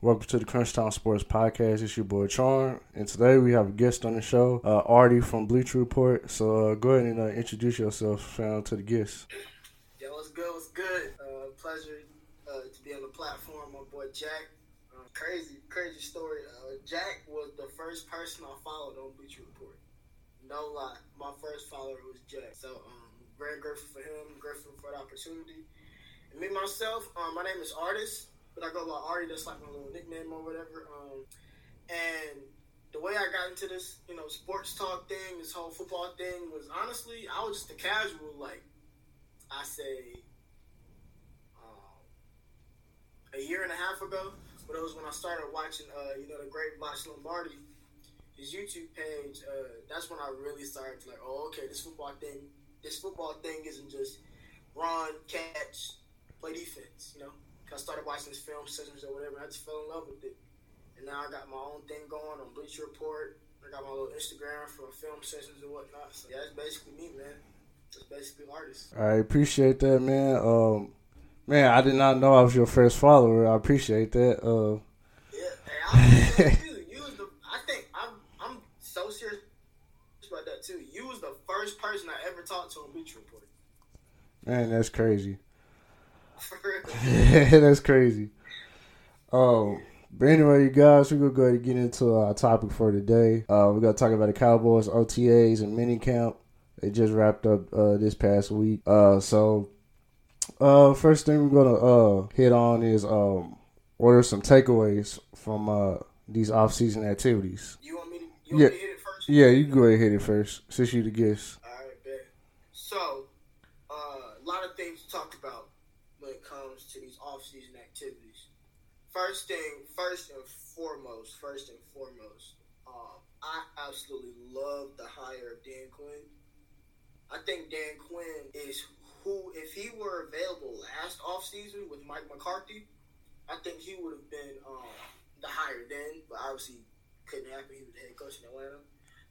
Welcome to the Crunch Time Sports Podcast. It's your boy Charm, and today we have a guest on the show, uh, Artie from Bleacher Report. So uh, go ahead and uh, introduce yourself, fam, to the guest. Yo, what's good? What's good? Uh, pleasure uh, to be on the platform. My boy Jack. Uh, crazy, crazy story. Uh, Jack was the first person I followed on Bleacher Report. No lie, my first follower was Jack. So um, very grateful for him. Grateful for the opportunity. And me myself, um, my name is Artist but I go by Artie. That's like my little nickname or whatever. Um, and the way I got into this, you know, sports talk thing, this whole football thing was honestly, I was just a casual, like, I say, um, a year and a half ago. But it was when I started watching, uh, you know, the great Voch Lombardi, his YouTube page. Uh, that's when I really started to like, oh, okay, this football thing, this football thing isn't just run, catch, play defense, you know. I started watching his film sessions or whatever. I just fell in love with it, and now I got my own thing going on Bleacher Report. I got my little Instagram for film sessions and whatnot. So yeah, that's basically me, man. That's basically artist. I appreciate that, man. Um, man, I did not know I was your first follower. I appreciate that. Uh, yeah, hey, I you, you was the. I think I'm. I'm so serious about that too. You was the first person I ever talked to on Bleacher Report. Man, that's crazy. That's crazy. Um, but anyway, you guys, we're gonna go ahead and get into our topic for today. Uh, we're gonna talk about the Cowboys OTAs and mini camp. They just wrapped up uh, this past week. Uh, so uh, first thing we're gonna uh, hit on is um, what are some takeaways from uh, these off-season activities? You want me to, you yeah. Me to hit it first? Yeah, you go ahead and hit it first since you the guest. All right, bet. So, uh, a lot of things to talk about it to these off-season activities. First thing, first and foremost, first and foremost, um, I absolutely love the hire of Dan Quinn. I think Dan Quinn is who, if he were available last offseason with Mike McCarthy, I think he would have been um, the hire then, but obviously couldn't happen. He was the head coach in Atlanta.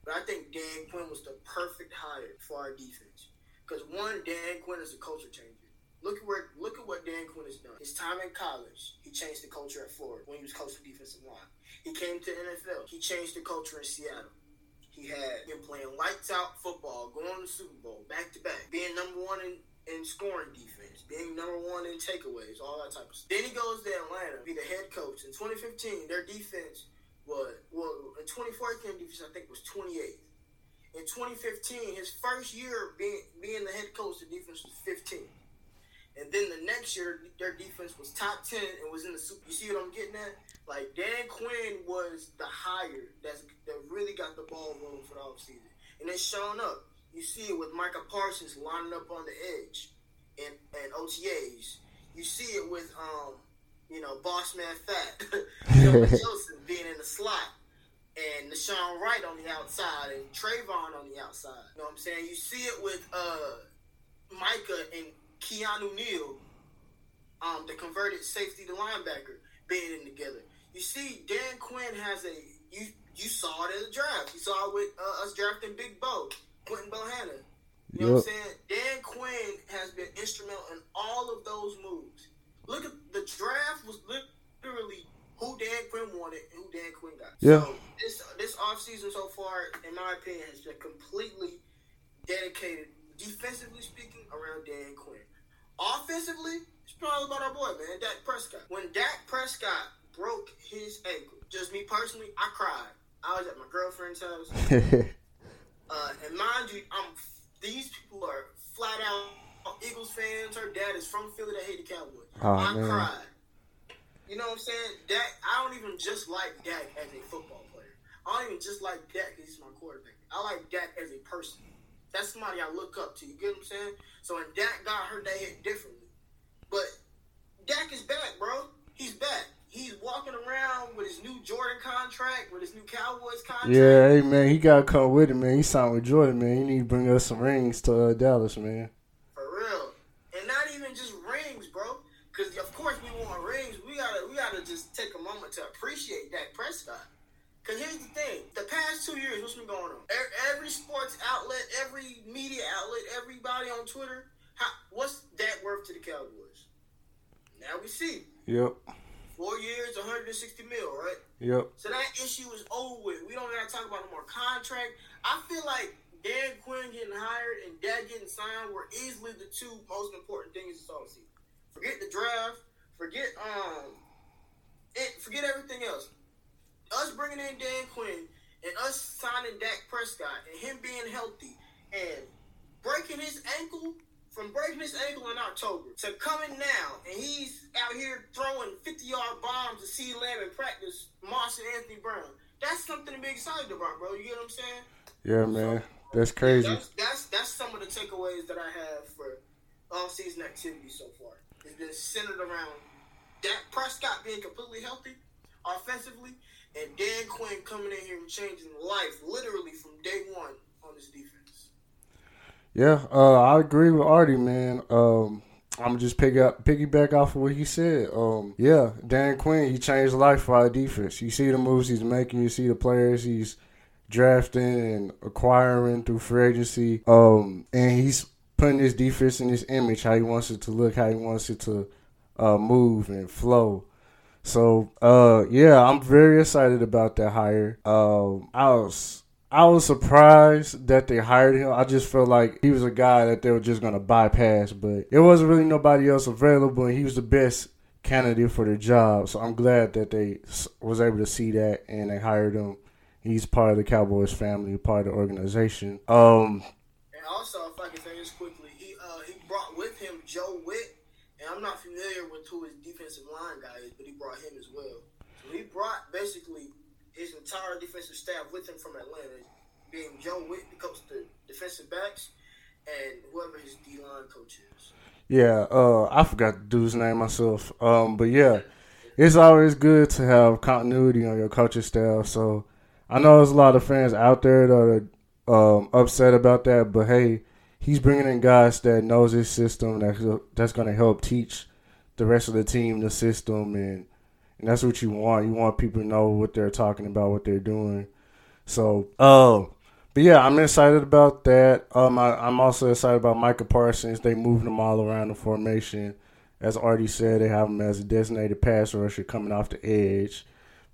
But I think Dan Quinn was the perfect hire for our defense. Because one, Dan Quinn is a culture changer. Look at where look at what Dan Quinn has done. His time in college, he changed the culture at Florida when he was coaching defensive line. He came to NFL. He changed the culture in Seattle. He had him playing lights out football, going to the Super Bowl back to back, being number one in, in scoring defense, being number one in takeaways, all that type of stuff. Then he goes to Atlanta, be the head coach. In 2015, their defense was well in 2014 defense I think was 28th. In 2015, his first year being being the head coach, the defense was 15th. And then the next year, their defense was top ten and was in the super. You see what I'm getting at? Like Dan Quinn was the hire that's that really got the ball rolling for the offseason. and it's showing up. You see it with Micah Parsons lining up on the edge and and OTAs. You see it with um, you know, Boss Man Fat, Joseph being in the slot and Nahshon Wright on the outside and Trevon on the outside. You know what I'm saying? You see it with uh Micah and Keanu Neal, um, the converted safety to linebacker, being in together. You see, Dan Quinn has a you you saw it in the draft. You saw it with uh, us drafting Big Bo, Quinton Bohanna. You know what I'm saying? Dan Quinn has been instrumental in all of those moves. Look at the draft was literally who Dan Quinn wanted and who Dan Quinn got. Yeah. So this this offseason so far, in my opinion, has been completely dedicated, defensively speaking, around Dan Quinn. Offensively, it's probably about our boy, man, Dak Prescott. When Dak Prescott broke his ankle, just me personally, I cried. I was at my girlfriend's house. uh, and mind you, I'm these people are flat out Eagles fans. Her dad is from Philly that hate the Cowboys. Oh, I man. cried. You know what I'm saying? Dak, I don't even just like Dak as a football player. I don't even just like Dak because he's my quarterback. I like Dak as a person. That's somebody I look up to. You get what I'm saying? So when Dak got hurt, they hit differently. But Dak is back, bro. He's back. He's walking around with his new Jordan contract, with his new Cowboys contract. Yeah, hey man, he gotta come with it, man. He signed with Jordan, man. He need to bring us some rings to uh, Dallas, man. For real, and not even just rings, bro. Because of course we want rings. We gotta, we gotta just take a moment to appreciate Dak Prescott. Because here's the thing: the past two years, what's been going on? Every sports outlet, every media outlet, everybody on Twitter, how, what's that worth to the Cowboys? Now we see. Yep. Four years, 160 mil, right? Yep. So that issue is over with. We don't gotta talk about no more contract. I feel like Dan Quinn getting hired and Dak getting signed were easily the two most important things this offseason. Forget the draft. Forget um. It, forget everything else. Us bringing in Dan Quinn and us signing Dak Prescott and him being healthy and breaking his ankle from breaking his ankle in October to coming now and he's out here throwing 50 yard bombs to CeeDee Lamb in practice, and Anthony Brown. That's something to be excited about, bro. You get what I'm saying? Yeah, man. That's crazy. That's that's, that's some of the takeaways that I have for all season activity so far. It's been centered around Dak Prescott being completely healthy offensively and Dan Quinn coming in here and changing life literally from day one on this defense. Yeah, uh, I agree with Artie, man. Um, I'm just pick up piggyback off of what he said. Um, yeah, Dan Quinn, he changed life for our defense. You see the moves he's making, you see the players he's drafting and acquiring through free agency. Um, and he's putting his defense in his image, how he wants it to look, how he wants it to uh, move and flow. So, uh, yeah, I'm very excited about that hire. Um, I was I was surprised that they hired him. I just felt like he was a guy that they were just gonna bypass, but it wasn't really nobody else available, and he was the best candidate for the job. So I'm glad that they was able to see that and they hired him. He's part of the Cowboys family, part of the organization. Um, and also, if I can say this quickly, he uh, he brought with him Joe Whitt, and I'm not familiar with who his defensive line guy is, but he brought him as well. So he brought basically his entire defensive staff with him from Atlanta, being Joe Whitt, the coach the defensive backs, and whoever his D line coach is. Yeah, uh, I forgot the dude's name myself. Um, but yeah, it's always good to have continuity on your coaching staff. So I know there's a lot of fans out there that are um, upset about that, but hey, he's bringing in guys that knows his system that that's going to help teach the rest of the team the system and and that's what you want. You want people to know what they're talking about, what they're doing. So, oh, uh, but yeah, I'm excited about that. Um, I, am also excited about Micah Parsons. They moved him all around the formation. As already said, they have him as a designated pass rusher coming off the edge.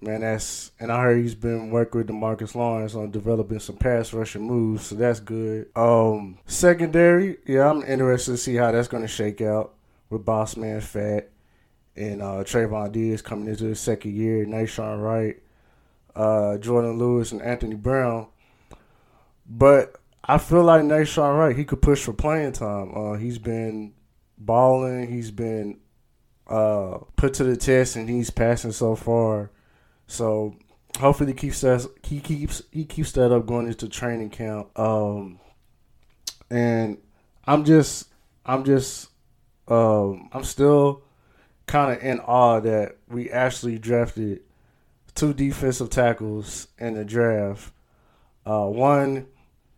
Man, that's and I heard he's been working with Demarcus Lawrence on developing some pass rushing moves, so that's good. Um, secondary, yeah, I'm interested to see how that's going to shake out with Boss Man Fat and uh, Trevon Diggs coming into his second year, Nahshon Wright, uh, Jourdan Lewis, and Anthony Brown. But I feel like Nahshon Wright, he could push for playing time. Uh, he's been balling. He's been uh, put to the test, and he's passing so far. So hopefully, he keeps that he keeps he keeps that up going into training camp. Um, and I'm just I'm just um, I'm still kind of in awe that we actually drafted two defensive tackles in the draft. Uh, one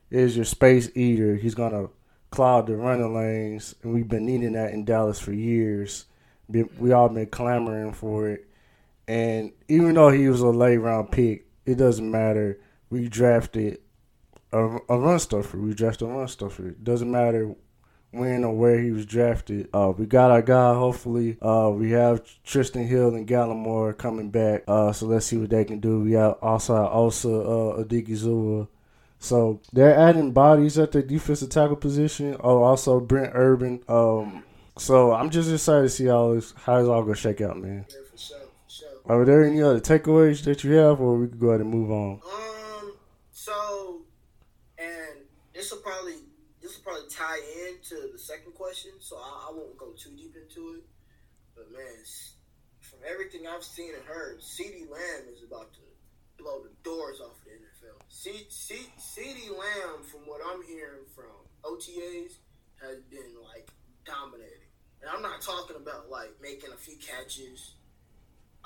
is your space eater. He's gonna cloud the running lanes, and we've been needing that in Dallas for years. We all been clamoring for it, and even though he was a late round pick, it doesn't matter. We drafted a, a run stuffer. We drafted a run stuffer. It doesn't matter when or where he was drafted. Uh, we got our guy. Hopefully, uh, we have Trysten Hill and Gallimore coming back. Uh, so let's see what they can do. We have also Osa uh, Odighizuwa. So they're adding bodies at the defensive tackle position. Oh, also Brent Urban. Um, so I'm just excited to see how it's how it's all gonna shake out, man. Yeah, for sure, for sure. Are there any other takeaways that you have, or we could go ahead and move on? Um. So, and this will probably this will probably tie into the second question, so I, I won't go too deep into it. But man, from everything I've seen and heard, CeeDee Lamb is about to blow the doors off the NFL. C, C, CeeDee Lamb, from what I'm hearing from OTAs, has been like dominating. And I'm not talking about like making a few catches.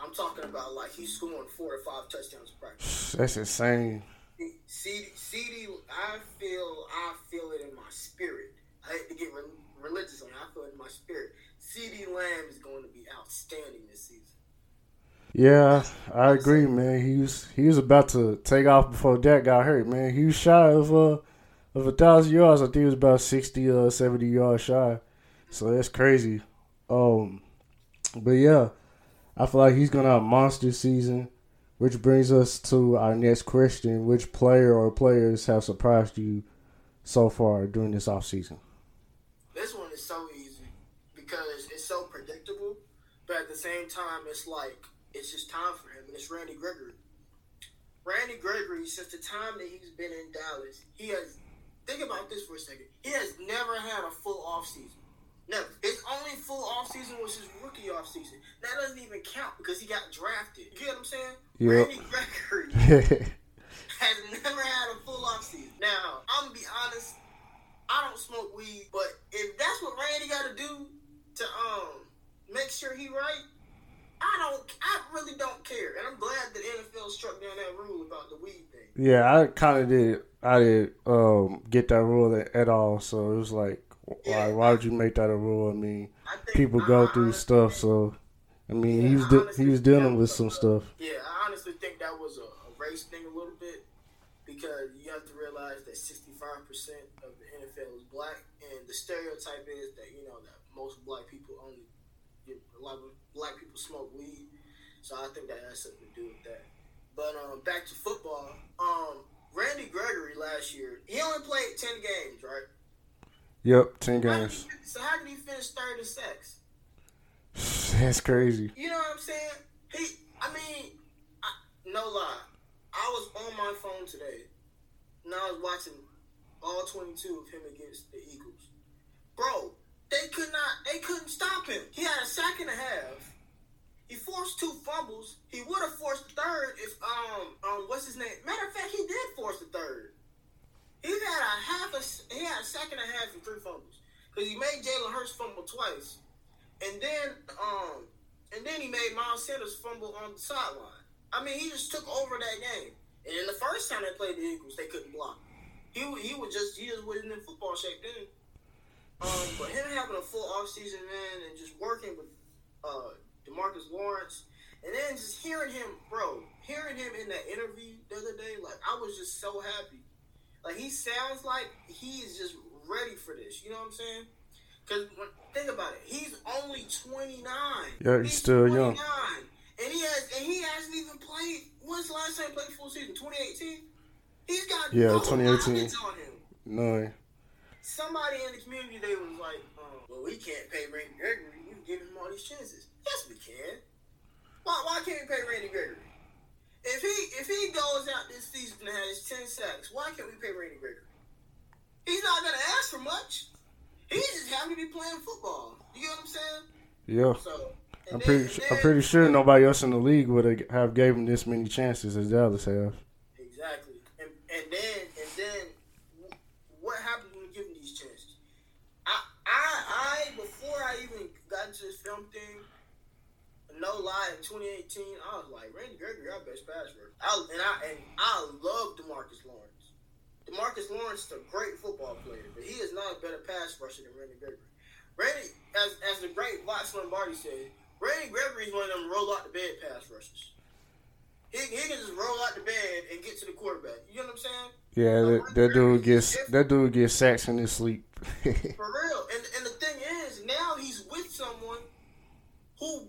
I'm talking about like he's scoring four or five touchdowns a practice. That's insane. CeeDee, CeeDee, I feel, I feel it in my spirit. I hate to get re- religious on it. I feel it in my spirit. CeeDee Lamb is going to be outstanding this season. Yeah, I agree, man. He was he was about to take off before Dak got hurt, man. He was shy of uh of a thousand yards. I think he was about sixty uh seventy yards shy. So that's crazy. Um, but yeah, I feel like he's gonna have a monster season, which brings us to our next question: Which player or players have surprised you so far during this offseason? This one is so easy because it's so predictable, but at the same time, it's like it's just time for him, and it's Randy Gregory. Randy Gregory, since the time that he's been in Dallas, he has. Think about this for a second. He has never had a full offseason. Never. His only full offseason was his rookie offseason. That doesn't even count because he got drafted. You get what I'm saying? Yep. Randy Gregory has never had a full offseason. Now, I'm gonna be honest. I don't smoke weed, but if that's what Randy got to do to um make sure he right, I don't. I really don't care, and I'm glad that NFL struck down that rule about the weed thing. yeah, I kind of did. I did um, get that rule at all, so it was like, why, why would you make that a rule? I mean, I think people go I through stuff, think- so I mean, Yeah, he was de- he was dealing with some a- stuff. Yeah, I honestly think that was a, a race thing a little bit because you have to realize that 65% of the NFL is black, and the stereotype is that you know that most black people only get a lot of black people smoke weed. So I think that has something to do with that. But um, back to football. Um, Randy Gregory last year, he only played 10 games, right? Yep, ten How did games. he- so how did he finish third in sacks? That's crazy. You know what I'm saying? He, I mean, I, no lie. I was on my phone today, and I was watching all 22 of him against the Eagles. Bro, they could not, they couldn't stop him. He had a sack and a half. He forced two fumbles. He would have forced the third if, um, um, what's his name? Matter of fact, he did force the third. He had a half a, he had a sack and a half and three fumbles because he made Jalen Hurts fumble twice. And then, um, and then he made Miles Sanders fumble on the sideline. I mean, he just took over that game. And in the first time they played the Eagles, they couldn't block. He he was just he just wasn't in football shape then. Um, but him having a full offseason, man, and just working with uh, Demarcus Lawrence, and then just hearing him, bro, hearing him in that interview the other day, like I was just so happy. Like he sounds like he is just ready for this. You know what I'm saying? Because think about it, he's only 29. Yeah, he's still young. and he has and he hasn't even played. When's the last time he played full season? 2018. He's got Yeah, no 2018. knowledge on him. No, Somebody in the community they was like, um, "Well, we can't pay Randy Gregory. You can give him all these chances." Yes, we can. Why? Why can't we pay Randy Gregory? If he if he goes out this season and has ten sacks, why can't we pay Randy Gregory? He's not gonna ask for much. He's just happy to be playing football. You get what I'm saying? yeah. So I'm then- pretty. su- I'm pretty sure nobody else in the league would have- gave him this many chances as Dallas have. Exactly. And and then and then what happens when you give them these chances? I I I before I even got into this film thing, no lie, in 2018, I was like, Randy Gregory, our best pass rusher. I, and I and I love Demarcus Lawrence. Demarcus Lawrence is a great football player, but he is not a better pass rusher than Randy Gregory. Randy, as as the great Voch Lombardi said, Randy Gregory is one of them roll out the bed pass rushers. He, he can just roll out the bed and get to the quarterback. You know what I'm saying? Yeah, that, that dude gets that dude gets sacks in his sleep. For real. And and the thing is, now he's with someone who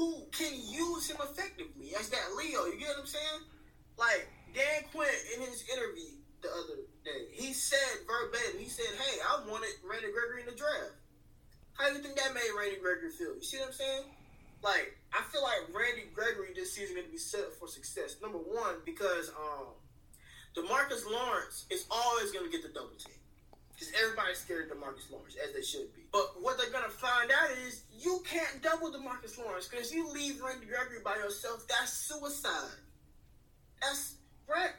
who can use him effectively. As that Leo. You get what I'm saying? Like Dan Quinn in his interview the other day, he said verbatim, he said, Hey, I wanted Randy Gregory in the draft. How do you think that made Randy Gregory feel? You see what I'm saying? Like, I feel like Randy Gregory this season going to be set up for success. Number one, because um, Demarcus Lawrence is always going to get the double team. Because everybody's scared of Demarcus Lawrence, as they should be. But what they're going to find out is you can't double Demarcus Lawrence. Because you leave Randy Gregory by yourself, that's suicide. That's.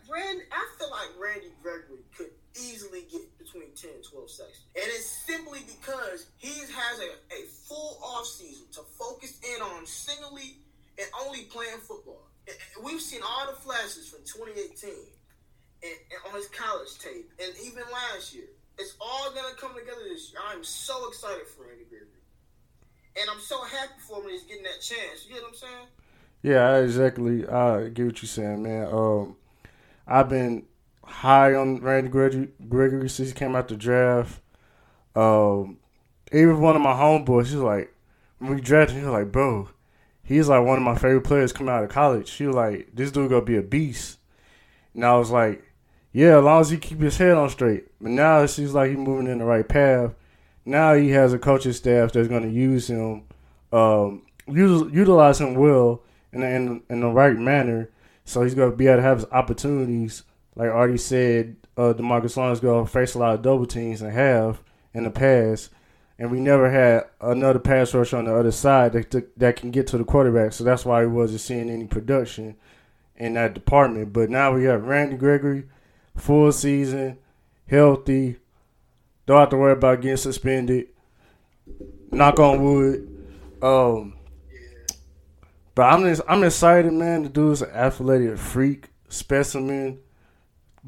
Brand, I feel like Randy Gregory could easily get between 10 and 12 sacks. And it's simply because he has a, a full offseason to focus in on singly and only playing football. And We've seen all the flashes from 2018 and, and on his college tape and even last year. It's all to come together this year. I'm so excited for Randy Gregory. And I'm so happy for him he's getting that chance. You get what I'm saying? Yeah, exactly. I get what you're saying, man. Um, I've been high on Randy Gregory, Gregory since he came out the draft. Um, even one of my homeboys, he's like, when we drafted him, he was like, bro, he's like one of my favorite players coming out of college. She was like, this dude gonna be a beast. And I was like, yeah, as long as he keep his head on straight. But now it seems like he's moving in the right path. Now he has a coaching staff that's going to use him, um, use, utilize him well in, in in the right manner. So he's going to be able to have his opportunities. Like I already said, uh, Demarcus Lawrence going to face a lot of double teams and have in the past. And we never had another pass rush on the other side that that can get to the quarterback. So that's why he wasn't seeing any production in that department. But now we have Randy Gregory, full season, healthy, don't have to worry about getting suspended. Knock on wood. Um, but I'm just, I'm excited, man. The dude's an athletic freak, specimen,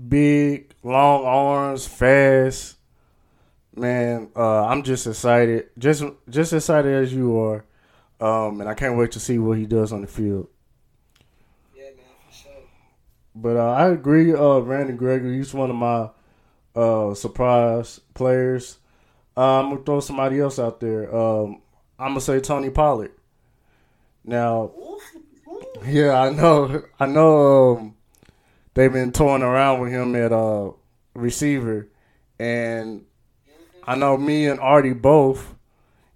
big, long arms, fast. Man, uh, I'm just excited, just just excited as you are, um, and I can't wait to see what he does on the field. But uh, I agree. Uh, Randy Gregory, he's one of my uh, surprise players. Uh, I'm gonna throw somebody else out there. Um, I'm gonna say Tony Pollard. Now, yeah, I know, I know. Um, they've been toying around with him at uh, receiver, and I know me and Artie both,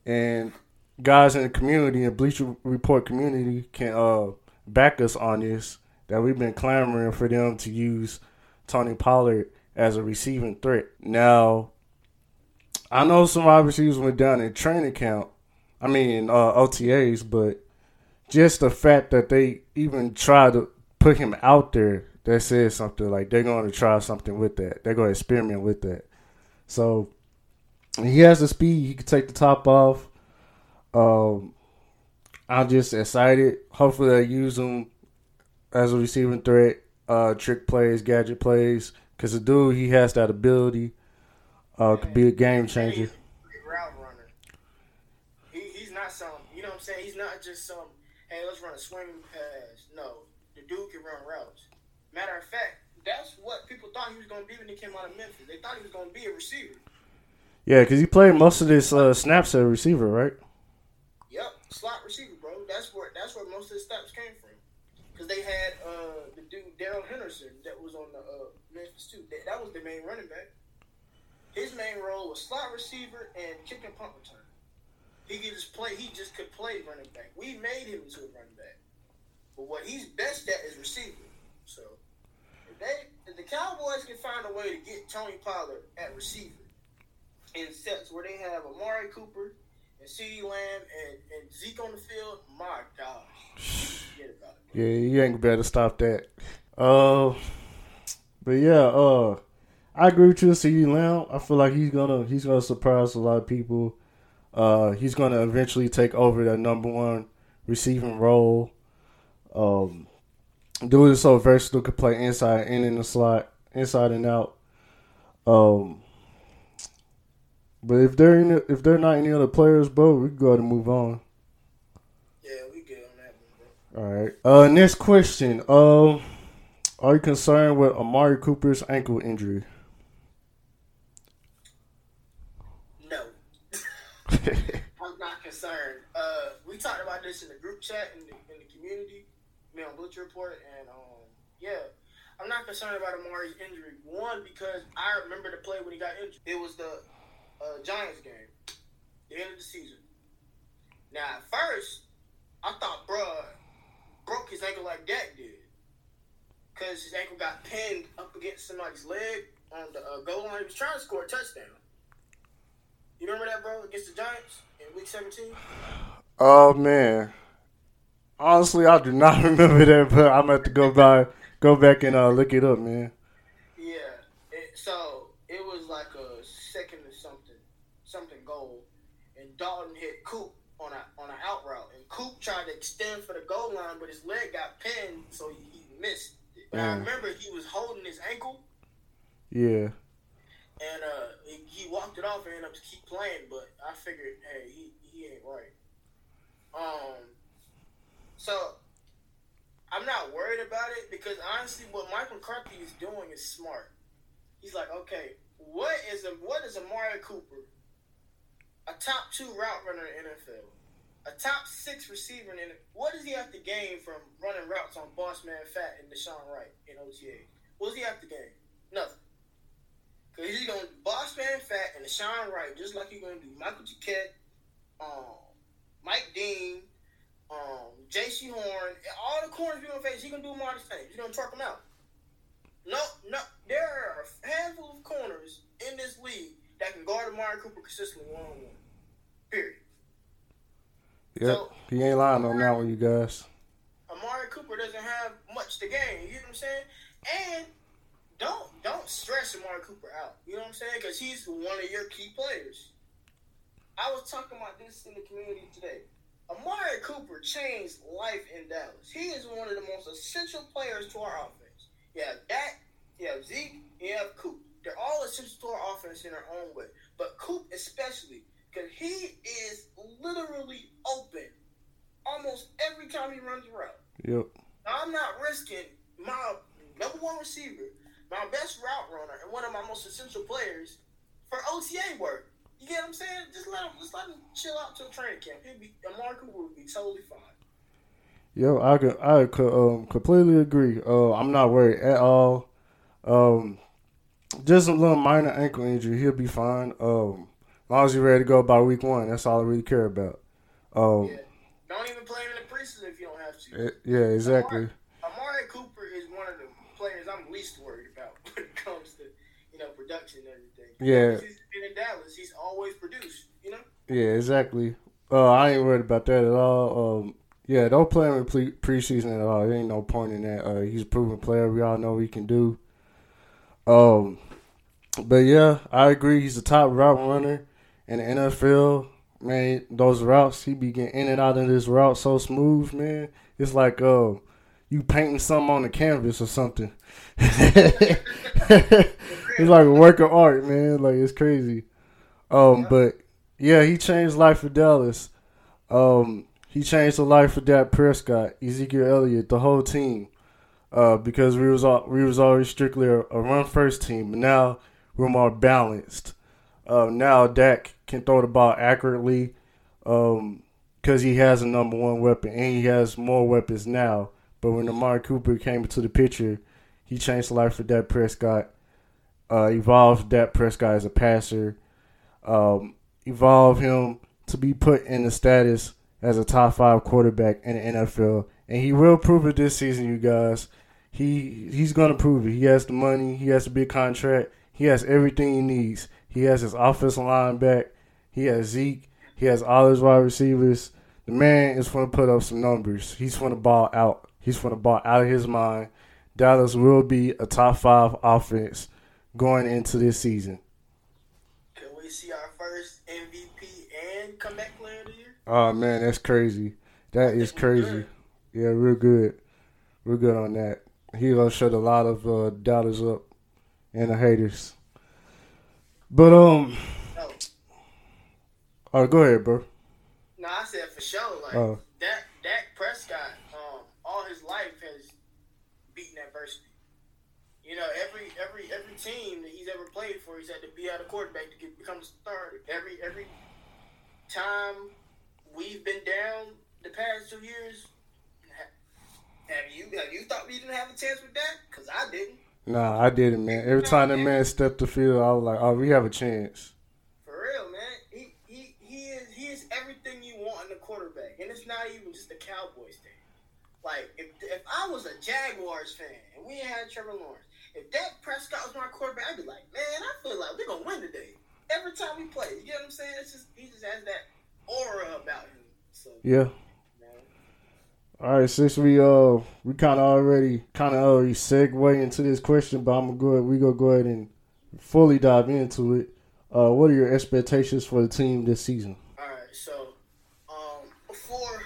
and guys in the community and Bleacher Report community can uh, back us on this that we've been clamoring for them to use Tony Pollard as a receiving threat. Now, I know some wide receivers went down in training camp. I mean, uh, OTAs, but just the fact that they even tried to put him out there, that says something. Like they're going to try something with that. They're going to experiment with that. So he has the speed. He can take the top off. Um, I'm just excited. Hopefully, they use him as a receiving threat, uh, trick plays, gadget plays. Because the dude, he has that ability. Uh, could be a game changer. Route runner. He, he's not some, you know what I'm saying? He's not just some, hey, let's run a swing pass. No, the dude can run routes. Matter of fact, that's what people thought he was going to be when he came out of Memphis. They thought he was going to be a receiver. Yeah, because he played most of his uh, snaps as a receiver, right? Yep, slot receiver, bro. That's where that's where most of his snaps came from because they had uh, the dude Darrell Henderson that was on the uh, Memphis too. That, that was the main running back. His main role was slot receiver and kick and punt return. He could just play. He just could play running back. We made him into a running back, but what he's best at is receiver. So if they, if the Cowboys can find a way to get Tony Pollard at receiver in sets where they have Amari Cooper and CeeDee Lamb and, and Zeke on the field, my gosh. Yeah, you ain't better stop that. Uh, but yeah, uh, I agree with you, CeeDee Lamb. I feel like he's gonna he's gonna surprise a lot of people. Uh, he's gonna eventually take over that number one receiving role. Um, dude is so versatile, could play inside and in the slot, inside and out. Um, but if there any, if there not any other players, bro, we can go ahead and move on. Yeah, we good on that one, bro. All right. Uh, next question. Um, are you concerned with Amari Cooper's ankle injury? No. I'm not concerned. Uh, we talked about this in the group chat in the, in the community, me on Bleacher Report, and um, yeah, I'm not concerned about Amari's injury. One, because I remember the play when he got injured. It was the uh, Giants game, the end of the season. Now, at first, I thought, bruh, broke his ankle like Dak did. Because his ankle got pinned up against somebody's leg on the uh, goal line. He was trying to score a touchdown. You remember that, bro, against the Giants in Week 17? Oh man, honestly, I do not remember that, but I'm gonna have to go by, go back and uh, look it up, man. Yeah, it, so it was like a second or something, something goal, and Dalton hit Coop on a on an out route, and Coop tried to extend for the goal line, but his leg got pinned, so he, missed. But mm. I remember he was holding his ankle. Yeah. And uh, he, he, walked it off and ended up to keep playing, but I figured, hey, he, he ain't right. Um, so I'm not worried about it because honestly, what Mike McCarthy is doing is smart. He's like, okay, what is a what is Amari Cooper a top two route runner in the NFL, a top six receiver, and what does he have to gain from running routes on Boss Man Fat and DeShaun Wright in OTA? What does he have to gain? Nothing. Because he's going to Boss Man Fat and DeShaun Wright, just like he's going to do Michael Jacquet, um, Mike Dean, um, Jaycee Horn, all the corners you're to face, he's to do them all the same. To truck them out. No, no, there are a handful of corners in this league that can guard Amari Cooper consistently one on one. Period. Yep, so, he ain't lying on that one, you guys. Amari Cooper doesn't have much to gain. You know what I'm saying? And don't don't stress Amari Cooper out. You know what I'm saying? Because he's one of your key players. I was talking about this in the community today. Amari Cooper changed life in Dallas. He is one of the most essential players to our offense. You have Dak, you have Zeke, you have Coop. They're all essential to our offense in their own way. But Coop especially because he is literally open almost every time he runs a route. Yep. Now, I'm not risking my number one receiver, my best route runner, and one of my most essential players for OTA work. You get what I'm saying? Just let him, just let him chill out till training camp. He'll be, Amari Cooper will be totally fine. Yo, I could, I could um, completely agree. Uh, I'm not worried at all. Um, just a little minor ankle injury, he'll be fine. Um, as long as you're ready to go by week one, that's all I really care about. Um, yeah. Don't even play him in the preseason if you don't have to. It, yeah, exactly. Amari, Amari, Cooper is one of the players I'm least worried about when it comes to you know production and everything. Yeah. He's been in Dallas. He's always produced. You know. Yeah, exactly. Uh, I ain't worried about that at all. Um, yeah, don't play him in pre- preseason at all. There ain't no point in that. Uh, he's a proven player. We all know what he can do. Um, but yeah, I agree. He's a top route runner in the NFL, man, those routes he be getting in and out of this route so smooth, man. It's like uh, you painting something on the canvas or something. it's like a work of art, man. Like it's crazy. Um, but yeah, he changed life for Dallas. Um, he changed the life for Dak Prescott, Ezekiel Elliott, the whole team. Uh, because we was all, we was always strictly a, a run first team, but now we're more balanced. Uh, now Dak can throw the ball accurately because um, he has a number one weapon and he has more weapons now. But when Amari Cooper came into the picture, he changed the life for Dak Prescott, uh, evolved Dak Prescott as a passer, um, evolved him to be put in the status as a top five quarterback in the NFL. And he will prove it this season, you guys. He he's gonna prove it. He has the money, he has a big contract, he has everything he needs. He has his offensive line back. He has Zeke. He has all his wide receivers. The man is going to put up some numbers. He's going to ball out. He's going to ball out of his mind. Dallas will be a top five offense going into this season. Can we see our first MVP and comeback player of the year? Oh man, that's crazy. That is crazy. Yeah, we're good. We're good on that. He gonna shut a lot of uh, doubters up and the haters. But um. Oh, go ahead, bro. No, I said for sure. Like oh. Dak, Dak Prescott, um, all his life has beaten adversity. You know, every every every team that he's ever played for, he's had to be out of quarterback to get, become a starter. Every every time we've been down the past two years, have you have you thought we didn't have a chance with that? Because I didn't. Nah, I didn't, man. Every time that man stepped the field, I was like, "Oh, we have a chance." For real, man. Everything you want in a quarterback, and it's not even just the Cowboys thing. Like if if I was a Jaguars fan and we had Trevor Lawrence, if Dak Prescott was my quarterback, I'd be like, man, I feel like we're gonna win today. Every time he plays, you know what I'm saying? It's just he just has that aura about him. So yeah. All right, since we uh we kind of already kind of already segue into this question, but I'm gonna go ahead, we gonna go ahead and fully dive into it. Uh, what are your expectations for the team this season? All right, so um before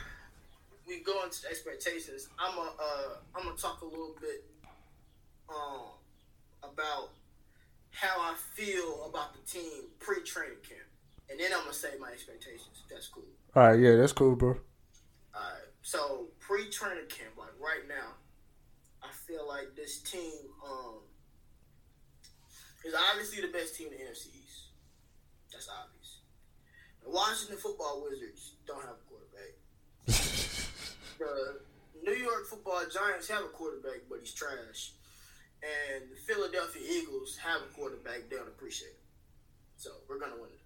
we go into expectations, I'm gonna uh I'm gonna talk a little bit um about how I feel about the team pre-training camp, and then I'm gonna say my expectations. That's cool. All right, yeah, that's cool, bro. All right, so pre training camp, like right now, I feel like this team um, is obviously the best team in the NFC East. That's obvious. The Washington football Wizards don't have a quarterback. the New York football Giants have a quarterback, but he's trash. And the Philadelphia Eagles have a quarterback they don't appreciate him. So we're gonna win it.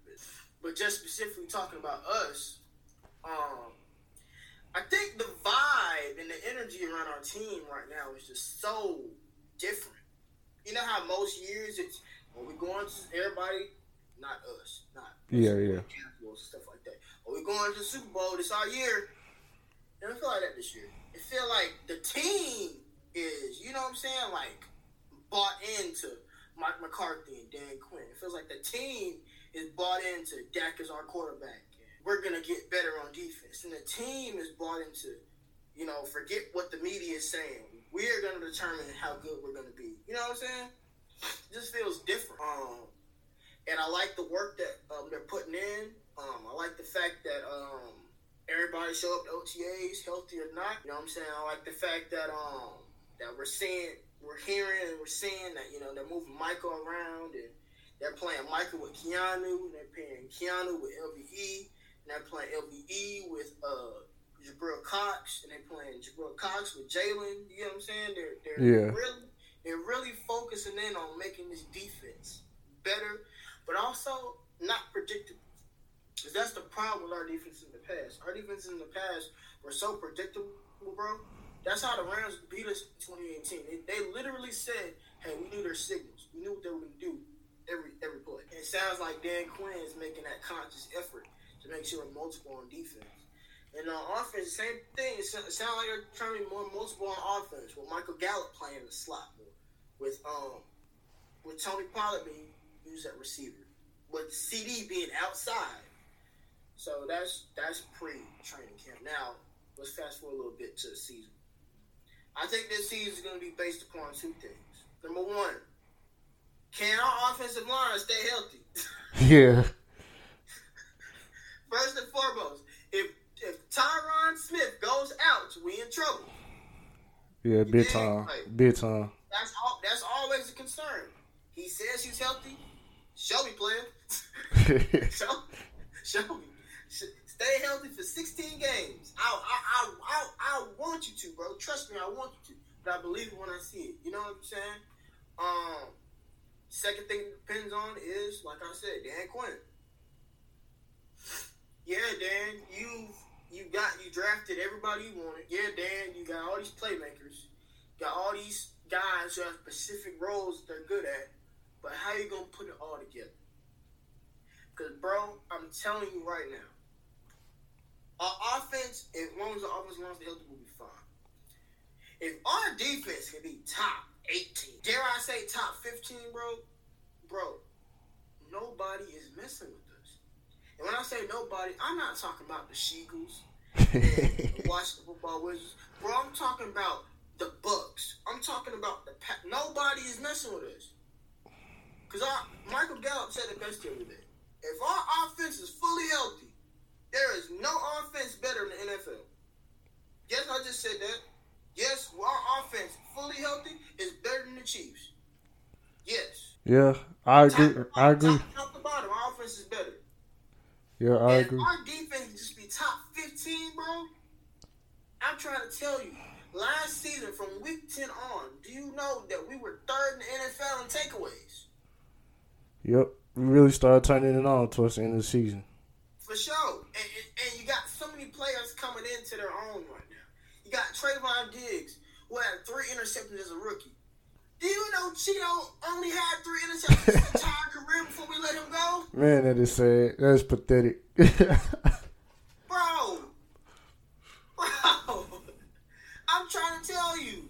But just specifically talking about us, um, I think the vibe and the energy around our team right now is just so different. You know how most years it's when we going to everybody, not us, not Yeah, yeah. Stuff like that. When we going to the Super Bowl this our year, it don't feel like that this year. Feel like the team is, you know what I'm saying, like bought into Mike McCarthy and Dan Quinn. It feels like the team is bought into Dak as our quarterback. We're gonna get better on defense, and the team is bought into, you know, forget what the media is saying. We're gonna determine how good we're gonna be. You know what I'm saying? It just feels different. Um, and I like the work that um, they're putting in. Um, I like the fact that um, everybody show up to OTAs, healthy or not. You know what I'm saying? I like the fact that um, that we're seeing, we're hearing, and we're seeing that you know they're moving Michael around and they're playing Michael with Keanu, and they're playing Keanu with LVE, and they're playing LVE with uh, Jabril Cox, and they're playing Jabril Cox with Jalen. You know what I'm saying? They're they're Yeah. really they're really focusing in on making this defense better, but also not predictable. Because that's the problem with our defense past. Our defenses in the past were so predictable, bro. That's how the Rams beat us in 2018. They, they literally said, "Hey, we knew their signals. We knew what they were going to do every every play." And it sounds like Dan Quinn is making that conscious effort to make sure we're multiple on defense. And on offense, same thing. It sounds like they're trying to be more multiple on offense. With Michael Gallup playing the slot more, with um, with Tony Pollard being used at receiver, with CeeDee being outside. So that's that's pre-training camp. Now let's fast forward a little bit to the season. I think this season is going to be based upon two things. Number one, can our offensive line stay healthy? Yeah. First and foremost, if if Tyron Smith goes out, we in trouble. Yeah, big time. Big time. That's all. That's always a concern. He says he's healthy. Show me, player. show, show me. Stay healthy for 16 games. I, I, I, I, want you to, bro. Trust me, I want you to. But I believe it when I see it. You know what I'm saying? Um, second thing it depends on is, like I said, Dan Quinn. Yeah, Dan, you you got you drafted everybody you wanted. Yeah, Dan, you got all these playmakers, got all these guys who have specific roles they're good at. But how you gonna put it all together? Because, bro, I'm telling you right now, our offense, as long as the offense to healthy, will be fine. If our defense can be top 18, dare I say top 15, bro, bro, nobody is messing with us. And when I say nobody, I'm not talking about the Sheagles, the Washington football Wizards. Bro, I'm talking about the Bucks. I'm talking about the pa- nobody is messing with us. Cause our, Michael Gallup said it best the other day. If our offense is fully healthy, there is no offense better in the NFL. Yes, I just said that. Yes, our offense fully healthy is better than the Chiefs. Yes. Yeah, I agree. Top- I agree. Top, top to bottom, our offense is better. Yeah, I And agree. our defense just be top 15, bro. I'm trying to tell you, last season from week 10 on, do you know that we were third in the NFL in takeaways? Yep, we really started turning it on towards the end of the season. For sure. And, and, and you got so many players coming into their own right now. You got Trevon Diggs, who had three interceptions as a rookie. Do you know Cheeto only had three interceptions his entire career before we let him go? Man, that is sad. That is pathetic. Bro. Bro. I'm trying to tell you.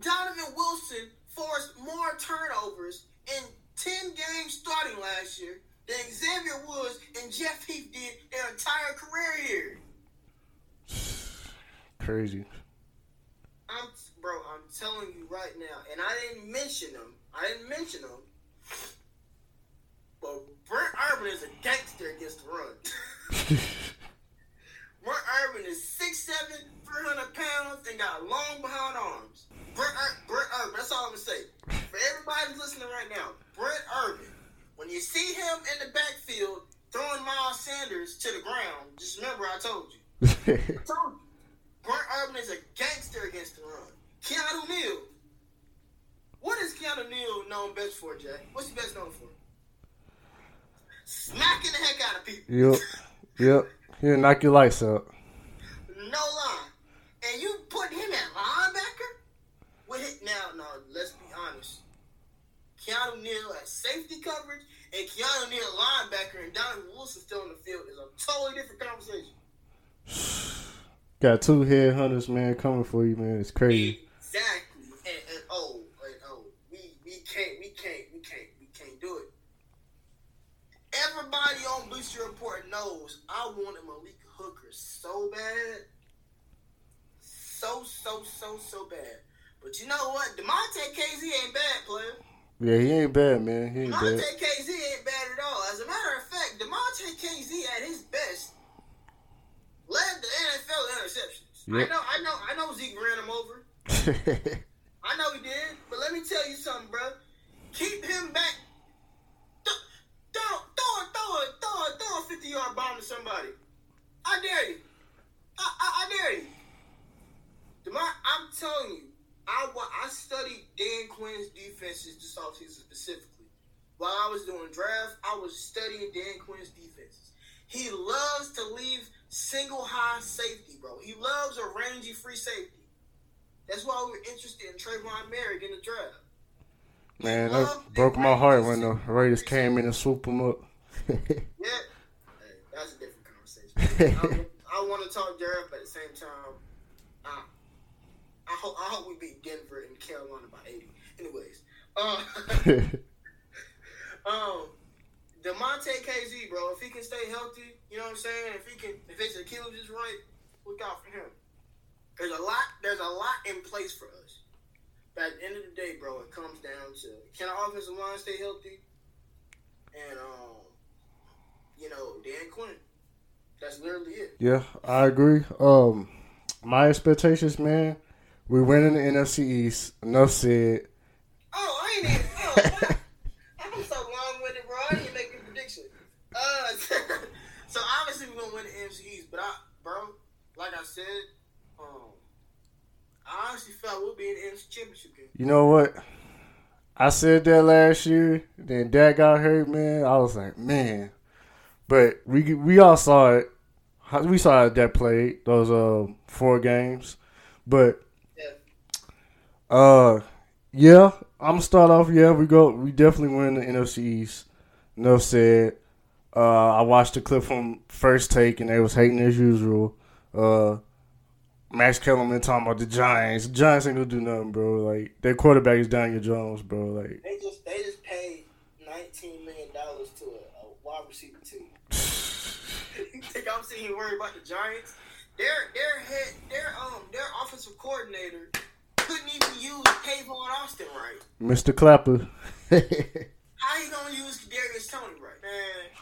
Donovan Wilson forced more turnovers in 10 games starting last year than Xavier Woods and Jeff Heath did their entire career here. Crazy. I'm, bro, I'm telling you right now, and I didn't mention them. I didn't mention them. But Brent Urban is a gangster against the run. Brent Urban is 6'7", 300 pounds, and got long behind arms. Brent, Ur- Brent Urban, that's all I'm going to say. For everybody listening right now, Brent Urban, when you see him in the backfield throwing Miles Sanders to the ground, just remember I told you. I told you. Brent Urban is a gangster against the run. Keanu Neal. What is Keanu Neal known best for, Jay? What's he best known for? Smacking the heck out of people. Yep. Yep. He'll knock your lights up. No lie. And you safety coverage and Keanu Neal linebacker and Donovan Wilson still in the field is a totally different conversation. Got two headhunters, man, coming for you, man. It's crazy. Exactly. And, and oh, and oh, we we can't we can't we can't we can't do it. Everybody on Bleacher Report knows I wanted Malik Hooker so bad. So, so, so, so bad. But you know what? Damontae Kazee ain't bad, player. Yeah, he ain't bad, man. He ain't DeMonte bad. KZ ain't bad at all. As a matter of fact, Damontae Kazee at his best led the NFL in interceptions. I know, I know, I know Zeke ran him over. I know he did, but let me tell you something, bro. Keep him back. Th- Throw, throw, it, throw it, throw it, throw a 50 yard bomb to somebody. I dare you. I, I, I dare you. Demar, I'm telling you, I, I studied Dan Quinn's defenses this offseason specifically. While I was doing draft, I was studying Dan Quinn's defenses. He loves to leave single high safety, bro. He loves a rangy free safety. That's why we were interested in Trevon Moehrig in the draft. man, that broke my heart when the Raiders came in and swooped him up. Yeah, hey, that's a different conversation. I, I want to talk draft, but at the same time, I hope I hope we beat Denver and Carolina by eighty. Anyways, uh, um, Damontae Kazee, bro, if he can stay healthy, you know what I'm saying. If he can, if his Achilles is right, look out for him. There's a lot. There's a lot in place for us. But at the end of the day, bro, it comes down to can our offensive line stay healthy, and um, you know, Dan Quinn. That's literally it. yeah, I agree. Um, my expectations, man, we win in the NFC East. No said. Oh, I ain't even. Oh, I'm so long winded, bro. I didn't make a prediction. Uh, so obviously we're gonna win the NFC East, but I, bro, like I said, um, I honestly felt we'll be in the NFC Championship game. You know what? I said that last year. Then Dak got hurt, man. I was like, man. But we we all saw it. We saw that played those uh four games. But. Uh, yeah, I'm gonna start off. Yeah, we go. We definitely win the NFC East. Enough said. Uh, I watched the clip from first take, and they was hating as usual. Uh, Max Kellerman talking about the Giants. The Giants ain't gonna do nothing, bro. Like their quarterback is Daniel Jones, bro. Like They just they just paid nineteen million dollars to a, a wide receiver team. you think I'm sitting here worried about the Giants? Their their head their um their offensive coordinator couldn't even use Tavon Austin right. Mr. Clapper. How you gonna use Kadarius Toney right? Man,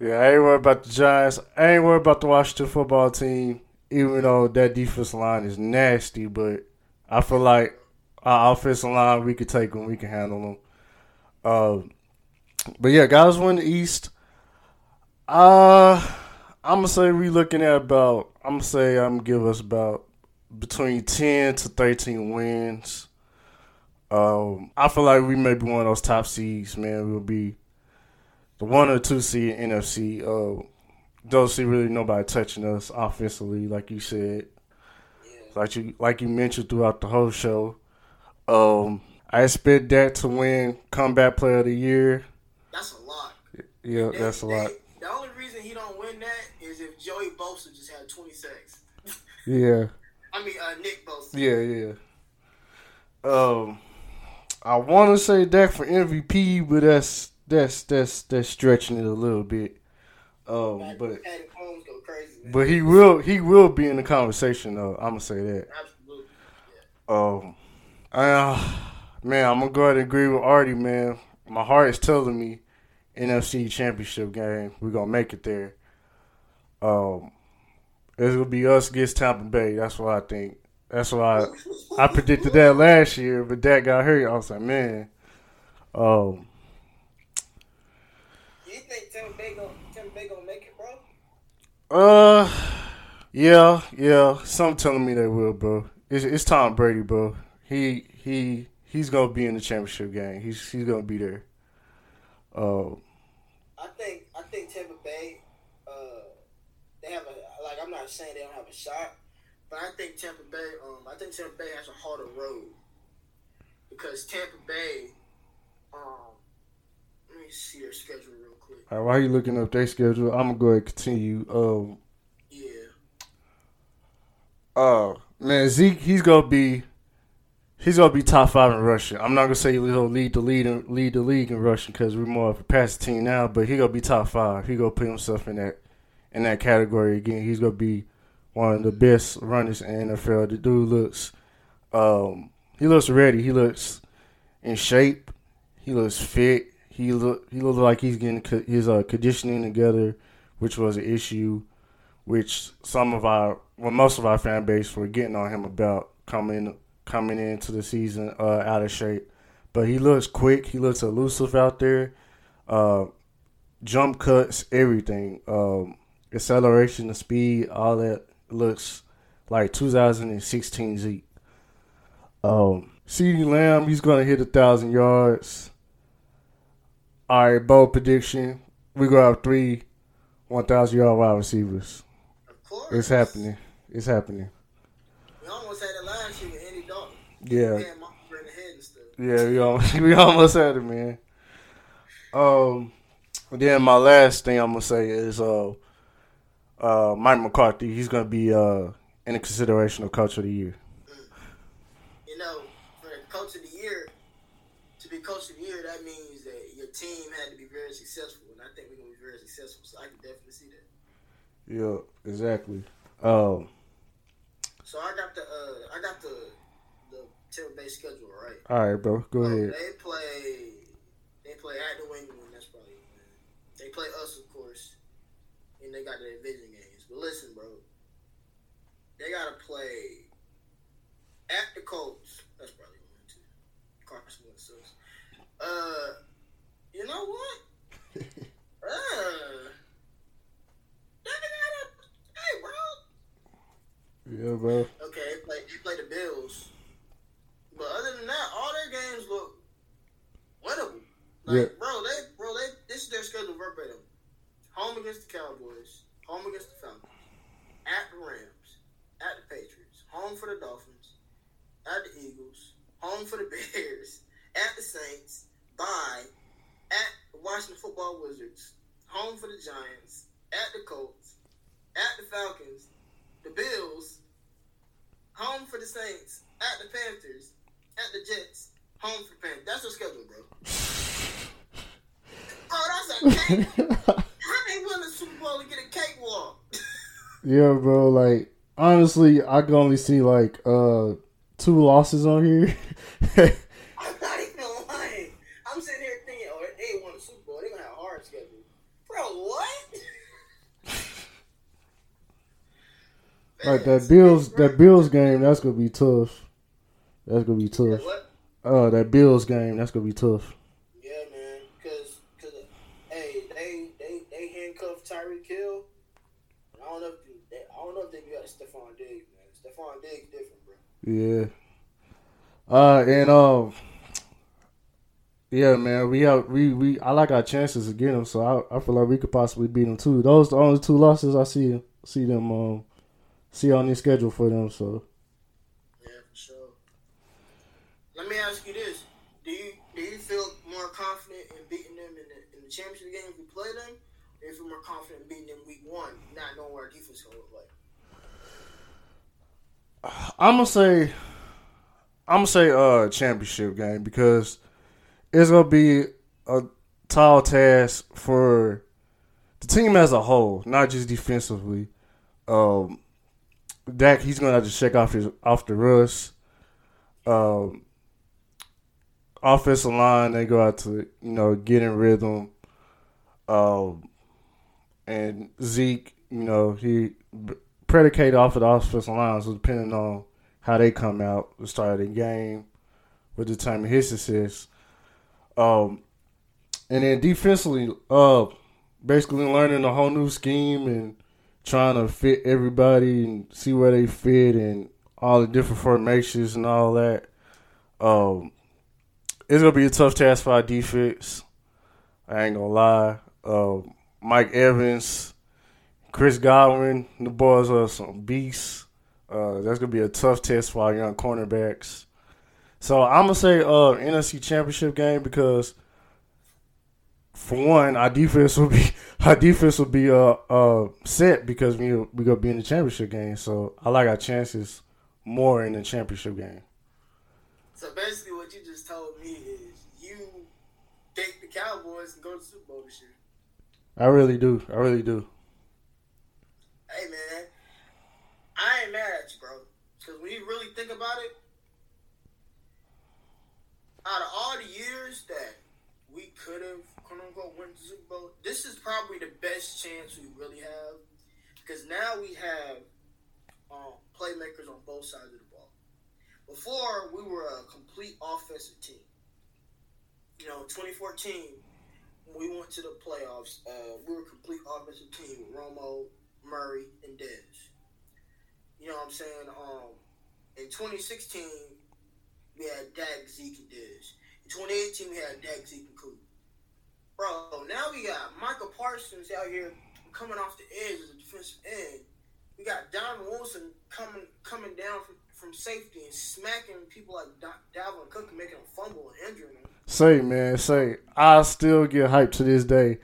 yeah, I ain't worried about the Giants. I ain't worried about the Washington football team, even though that defense line is nasty. But I feel like our offensive line, we could take them, we can handle them. Uh, but yeah, guys, win the East. Uh, I'm gonna say we looking at about. I'm gonna say I'm gonna give us about between ten to thirteen wins. Um, I feel like we may be one of those top seeds, man. We'll be the one or two seed in NFC. Uh, don't see really nobody touching us offensively, like you said, like you like you mentioned throughout the whole show. Um, I expect that to win comeback player of the year. That's a lot. Yeah, They- that's a they- lot. The only reason he don't win that is if Joey Bosa just had 20 sacks. Yeah, I mean, uh, Nick Bosa. yeah, yeah. Um, I want to say Dak for MVP, but that's that's that's that's stretching it a little bit. Um, but Patty Holmes go crazy. But he will he will be in the conversation though. I'm gonna say that. Absolutely. Um, uh, man, I'm gonna go ahead and agree with Artie, man. My heart is telling me NFC Championship game. We're gonna make it there. Um, it's gonna be us against Tampa Bay. That's what I think. That's why I, I predicted that last year, but that got hurt. I was like, man. Um, you think Tampa Bay gonna, Tampa Bay gonna make it, bro? uh, yeah, yeah. Some telling me they will, bro. It's, it's Tom Brady, bro. He he he's gonna be in the championship game. He's he's gonna be there. Uh, I think I think Tampa Bay, uh, they have a like. I'm not saying they don't have a shot, but I think Tampa Bay. Um, I think Tampa Bay has a harder road because Tampa Bay. Um, let me see their schedule real quick. all right, while you looking up their schedule, I'm gonna go ahead and continue. Um, Yeah, uh, man, Zeke, he's gonna be. He's gonna be top five in rushing. I'm not gonna say he'll lead the lead in, lead the league in rushing because we're more of a passing team now. But he gonna be top five. He gonna put himself in that in that category again. He's gonna be one of the best runners in the NFL. The dude looks, um, he looks ready. He looks in shape. He looks fit. He look he looks like he's getting co- his uh, conditioning together, which was an issue, which some of our well most of our fan base were getting on him about coming coming into the season uh, out of shape. But he looks quick. He looks elusive out there. Uh, jump cuts, everything. Um, acceleration, the speed, all that looks like 2016 Zeke. Um, CeeDee Lamb, he's gonna hit a thousand yards. All right, bold prediction: we go have three 1,000 yard wide receivers. of course. It's happening. It's happening. We almost had it last year with Andy Dalton. Yeah. Yeah, Mark in the head and. Yeah, we almost, we almost had it, man. Um, then my last thing I'm gonna say is uh, uh, Mike McCarthy. He's gonna be uh in the consideration of coach of the year. You know, for the coach of the year, to be coach of the year, that means that your team had to be very successful, and I think we're gonna be very successful. So I can definitely see that. Yeah, exactly. Um, So I got the uh, I got the the Tampa Bay schedule right. all right, bro, go Um, ahead. They play they play at New England. That's probably. They play us, of course, and they got their division. But listen, bro, they gotta play at the Colts. That's probably win too. Carson Wentz sucks. Uh, you know what? uh, they gotta, hey, bro. Yeah, bro. Okay, they play, they play the Bills. But other than that, all their games look winnable. Like, Yeah. bro, they bro, they this is their schedule verbatim. Home against the Cowboys, home against the Falcons, at the Rams, at the Patriots, home for the Dolphins, at the Eagles, home for the Bears, at the Saints, bye, at the Washington Football Wizards, home for the Giants, at the Colts, at the Falcons, the Bills, home for the Saints, at the Panthers, at the Jets, home for the Panthers. That's your schedule, bro. Bro, oh, that's a cake. How they win the Super Bowl and get a cakewalk? yeah, bro. Like honestly, I can only see like uh two losses on here. I'm not even lying. I'm sitting here thinking, oh, they won the Super Bowl. They're going to have a hard schedule. Bro, what? like that Bills, that Bills game, that's gonna be tough. That's gonna be tough. Oh, Uh, that Bills game, that's gonna be tough. Hill. I don't know if they, I don't know if they got Stefon Diggs, man. Stefon Diggs different, bro. Yeah. Uh, and um, yeah, man, we have we we I like our chances to get them, so I I feel like we could possibly beat them too. Those the only two losses I see see them um see on the schedule for them. So Yeah, for sure. Let me ask you this: Do you do you feel more confident in beating them in the in the championship game if we play them, or you feel more confident in beating them week one, not knowing where our defense is gonna look like? I'm gonna say I'm gonna say uh championship game because it's gonna be a tall task for the team as a whole, not just defensively. Um, Dak he's gonna have to check off his off the rust. Um, offensive line they go out to you know get in rhythm. Um, and Zeke, you know he predicated off of the offensive line, so depending on how they come out the start of the game will determine his success. Um, and then defensively, uh, basically learning a whole new scheme and trying to fit everybody and see where they fit and all the different formations and all that. Um, it's gonna be a tough task for our defense. I ain't gonna lie. Uh, Mike Evans, Chris Godwin, the boys are some beasts. Uh, that's gonna be a tough test for our young cornerbacks. So I'm gonna say uh NFC Championship game because for one, our defense will be our defense will be uh uh set because we we gonna be in the championship game. So I like our chances more in the championship game. So basically, what you just told me is you take the Cowboys and go to the Super Bowl this year. I really do. I really do. Hey man, I ain't mad at you, bro. Because when you really think about it, out of all the years that we could have, quote unquote, went to Super Bowl, this is probably the best chance we really have. Because now we have um, playmakers on both sides of the ball. Before, we were a complete offensive team. You know, 2014, when we went to the playoffs, uh, we were a complete offensive team Romo, Murray, and Dez. You know what I'm saying? Um, in 2016, we had Dak, Zeke, and Dez. In 2018, we had Dak, Zeke, and Coop. Bro, now we got Micah Parsons out here coming off the edge as a defensive end. We got Don Wilson coming coming down from, from safety and smacking people like Dalvin Cook and making them fumble and injuring them. Say, man, say, I still get hyped to this day.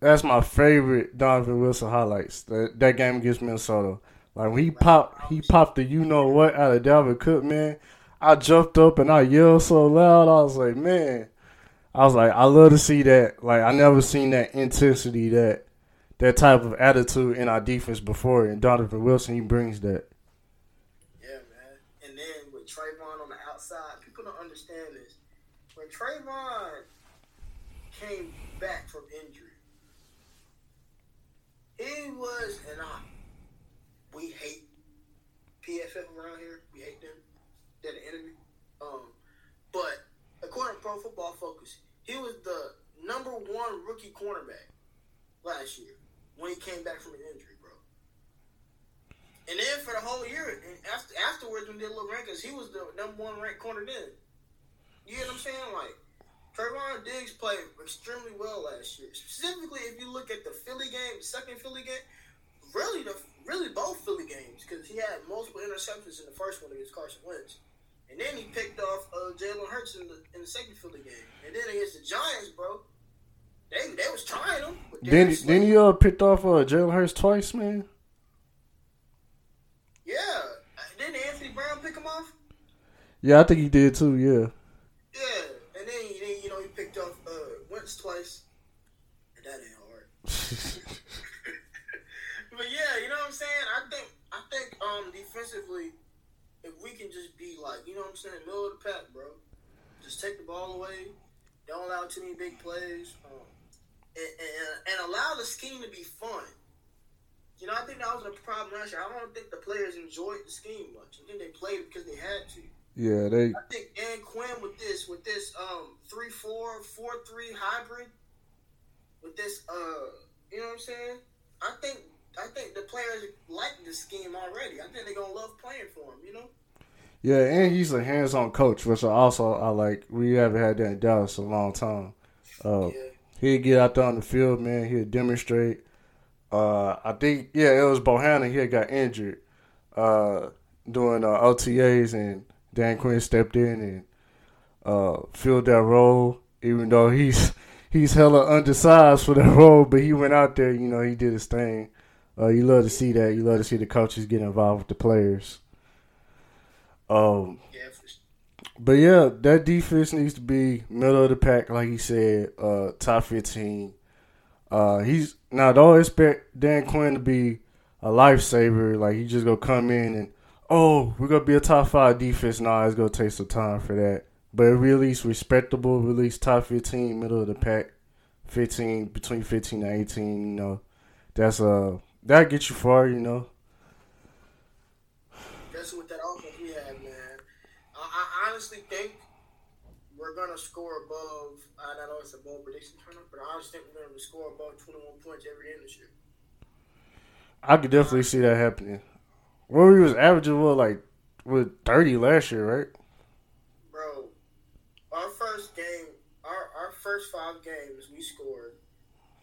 That's my favorite Donovan Wilson highlights. That that game against Minnesota. Like when he popped, he popped the you know what out of Dalvin Cook, man. I jumped up and I yelled so loud. I was like, man, I was like, I love to see that. Like I never seen that intensity, that that type of attitude in our defense before. And Donovan Wilson, he brings that. Yeah, man. And then with Trevon on the outside, people don't understand this. When Trevon came back from injury, he was and I. We hate PFF around here. We hate them. They're the enemy. Um, but according to Pro Football Focus, he was the number one rookie cornerback last year when he came back from an injury, bro. And then for the whole year, and after afterwards when they did little rankings, he was the number one ranked corner then. You get what I'm saying? Like Trevon Diggs played extremely well last year. Specifically, if you look at the Philly game, second Philly game, really the really both Philly games because he had multiple interceptions in the first one against Carson Wentz. And then he picked off uh, Jalen Hurts in the in the second Philly game. And then against the Giants, bro, they they was trying him. Then then he uh picked off uh, Jalen Hurts twice, man. Yeah. Didn't Anthony Brown pick him off? Yeah, I think he did too. Yeah. Yeah, and then, then you know he picked off uh, Wentz twice, and that ain't hard. but yeah, you know what I'm saying. I think I think um defensively if we can just be like, you know what I'm saying, middle of the pack, bro. Just take the ball away. Don't allow too many big plays. Um, and, and, and, allow the scheme to be fun. You know, I think that was a problem last year. I don't think the players enjoyed the scheme much. I think they played because they had to. Yeah, they. I think Dan Quinn with this, with this um three four four three hybrid, with this uh, you know what I'm saying? I think I think the players like this scheme already. I think they're gonna love playing for him. You know. Yeah, and he's a hands-on coach, which I also I like. We haven't had that in Dallas a long time. Uh, yeah. He'd get out there on the field, man. He'd demonstrate. Uh, I think yeah, it was Bohanna. He had got injured uh, doing uh, OTAs, and Dan Quinn stepped in and uh, filled that role. Even though he's he's hella undersized for that role, but he went out there. You know, he did his thing. Uh, you love to see that. You love to see the coaches get involved with the players. Um, but yeah, that defense needs to be middle of the pack, like he said, uh, top fifteen. Uh, he's now don't expect Dan Quinn to be a lifesaver. Like he just gonna come in and oh, we're gonna be a top five defense. Nah, it's gonna take some time for that. But it really, respectable, release top fifteen, middle of the pack, fifteen between fifteen and eighteen. You know, that's a uh, that get you far, you know. That's what that offense we have, man. I, I honestly think we're gonna score above. I don't know it's a bold prediction, but I honestly think we're gonna score above 21 points every game this year. I could definitely see that happening. Where we was averaging what like with 30 last year, right? Bro, our first game, our, our first five games, we scored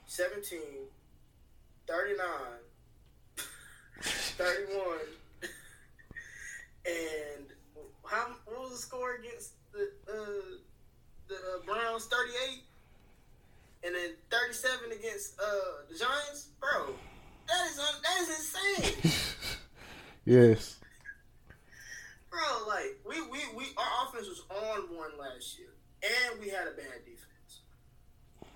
17, 39, 31, and how what was the score against the uh, the uh, Browns? 38, and then 37 against uh, the Giants, bro. That is un- that is insane. yes. Bro, like we, we, we our offense was on one last year, and we had a bad defense.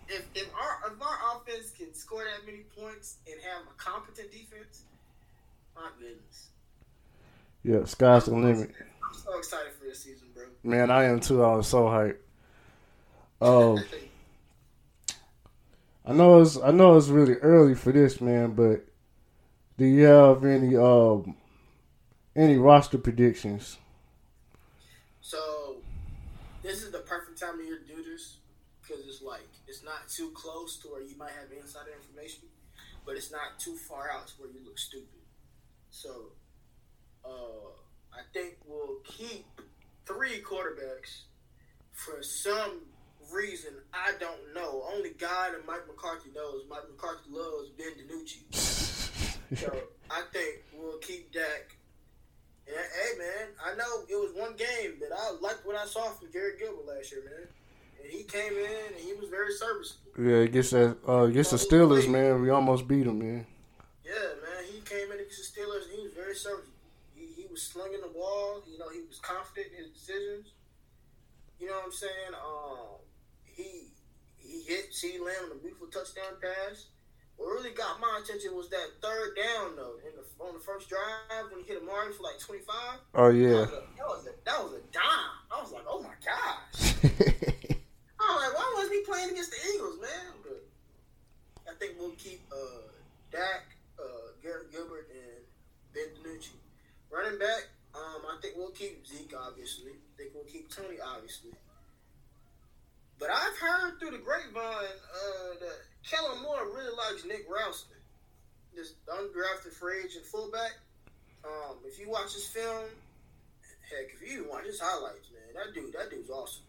If if our if our offense can score that many points and have a competent defense, my goodness. Yeah, sky's the limit. I'm so excited for this season, bro. Man, I am too. I was so hyped. Um, I know it's I know it's really early for this, man. But do you have any um any roster predictions? So this is the perfect time of year to do this because it's like it's not too close to where you might have insider information, but it's not too far out to where you look stupid. So uh, I think we'll keep three quarterbacks for some reason I don't know. Only God and Mike McCarthy knows. Mike McCarthy loves Ben DiNucci. so I think we'll keep Dak. And hey man, I know it was one game, but I liked what I saw from Garrett Gilbert last year, man. And he came in and he was very serviceable. Yeah, against that uh, against the Steelers, man, we almost beat him, man. Yeah, man, he came in against the Steelers and he was very serviceable. He, he was slinging the ball. You know, he was confident in his decisions. You know what I'm saying? Um, he he hit CeeDee Lamb on a beautiful touchdown pass. What really got my attention was that third down though, in the on the first drive when he hit Amari for like 25. Oh yeah. That was a, that was a, that was a dime. I was like, oh my gosh. I was like, why wasn't he playing against the Eagles, man? But I think we'll keep uh, Dak, uh, Garrett Gilbert, and Ben DiNucci. Running back, um, I think we'll keep Zeke, obviously. I think we'll keep Tony, obviously. But I've heard through the grapevine uh, that Kellen Moore really likes Nick Ralston, this undrafted free agent fullback. Um, if you watch his film, heck, if you even watch his highlights, man, that dude, that dude's awesome.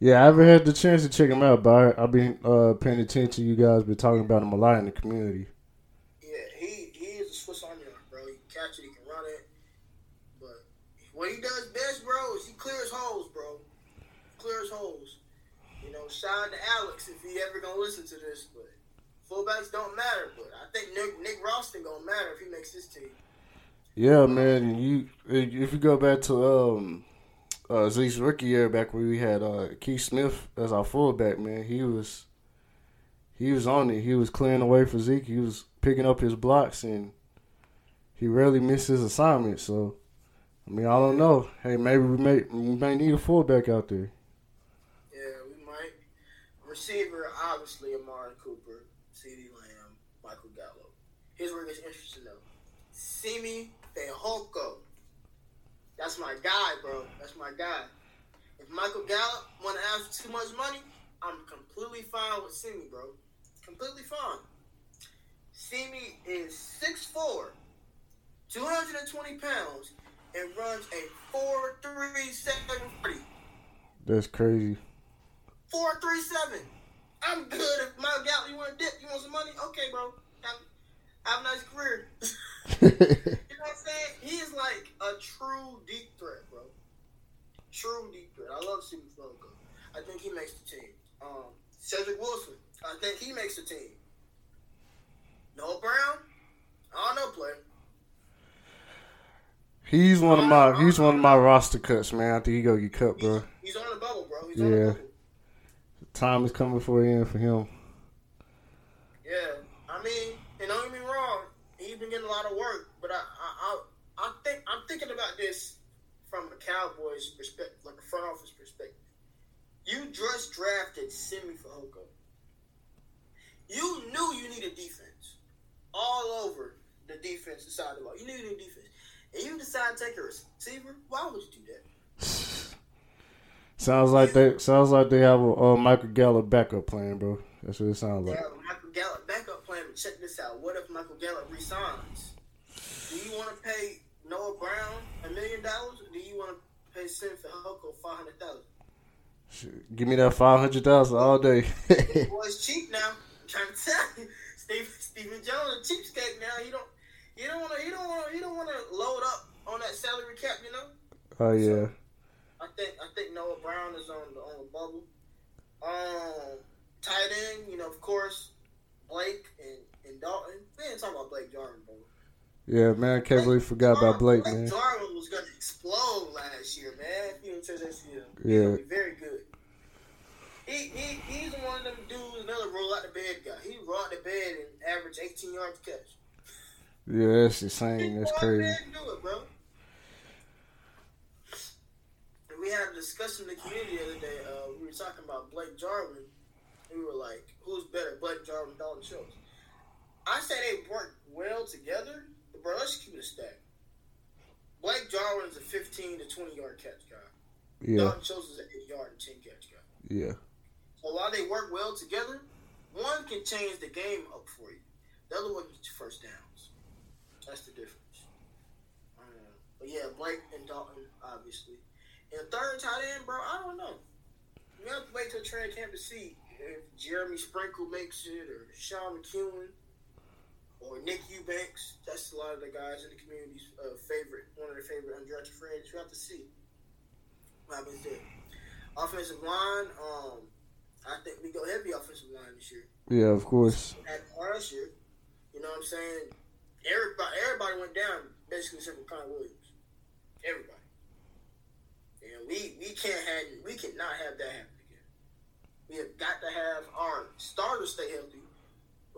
Yeah, I haven't had the chance to check him out, but I, I've been uh, paying attention. You guys been talking about him a lot in the community. Yeah, he he is a Swiss Army knife, bro. He can catch it, he can run it. But what he does best, bro, is he clears holes, bro. Clears holes. Shout out to Alex if he ever gonna listen to this. But fullbacks don't matter. But I think Nick Nick Ralston gonna matter if he makes his team. Yeah, man. You if you go back to um uh, Zeke's rookie year, back when we had uh, Keith Smith as our fullback, man, he was he was on it. He was clearing away for Zeke. He was picking up his blocks, and he rarely missed his assignment. So, I mean, I don't know. Hey, maybe we may we may need a fullback out there. Receiver, obviously, Amari Cooper, CeeDee Lamb, Michael. Here's where it gets interesting, though. Simi Fehoko. That's my guy, bro. That's my guy. If Michael Gallup want to ask too much money, I'm completely fine with Simi, bro. Completely fine. Simi is 6'4", 220 pounds, and runs a 4.37 40. That's crazy. Four three seven. I'm good. If my gal, you want to dip? You want some money? Okay, bro. Have, have a nice career. you know what I'm saying? He is like a true deep threat, bro. True deep threat. I love Super Flocko. I think he makes the team. Um, Cedric Wilson. I think he makes the team. Noah Brown. I don't know, player. He's one of my he's one of my roster cuts, man. I think he gonna get cut, bro. He's on the bubble, bro. He's on Yeah. Time is coming for end for him. Yeah, I mean, and don't get me wrong, he's been getting a lot of work, but I, I, I, I think I'm thinking about this from the Cowboys' perspective, like a front office perspective. You just drafted Simi Fehoko. You knew you needed defense all over the defensive side of the ball. You knew you needed defense, and you decided to take a receiver. Why would you do that? Sounds like they sounds like they have a uh, Michael Gallup backup plan, bro. That's what it sounds like. Yeah, Michael Gallup backup plan. But check this out. What if Michael Gallup resigns? Do you want to pay Noah Brown a million dollars, or do you want to pay Fehoko five hundred thousand? Shit, Give me that five hundred thousand all day. Boy's cheap now. I'm trying to tell you, Steve, Stephen Jones, a cheapskate now. You don't, you don't want to, you don't want to, you don't want to load up on that salary cap. You know. oh yeah. I think I think Noah Brown is on the on the bubble. Um, tight end, you know, of course, Blake and, and Dalton. We ain't talking about Blake Jarwin, bro. Yeah, man, I can't believe forgot about Blake, man. Jarwin was gonna explode last year, man. If you don't this year, Yeah. very good. He, he he's one of them dudes, another roll out the bed guy. He roll out the bed and average 18 yards catch. Yeah, that's insane. That's crazy. it, bro. And we had a discussion in the community the other day. Uh, we were talking about Blake Jarwin. We were like, who's better, Blake Jarwin, and Dalton Schultz? I say they work well together, but bro, let's keep it a stack. Blake Jarwin's a 15 to 20 yard catch guy. Yeah, Dalton Schultz is an 8 yard and 10 catch guy. yeah, So while they work well together, one can change the game up for you. The other one gets you first downs. That's the difference. Um, but yeah, Blake and Dalton, obviously. And third tight end, bro, I don't know. We have to wait till training camp to see if Jeremy Sprinkle makes it, or Sean McKeon, or Nick Eubanks. That's a lot of the guys in the community's uh, favorite, one of their favorite undrafted free agents. We have to see what happens there. Offensive line, um, I think we go heavy offensive line this year. yeah. Of course. At last year, you know what I'm saying? Everybody, everybody went down basically except for Connor Williams. Everybody. We we can't have we cannot have that happen again. We have got to have our starters stay healthy.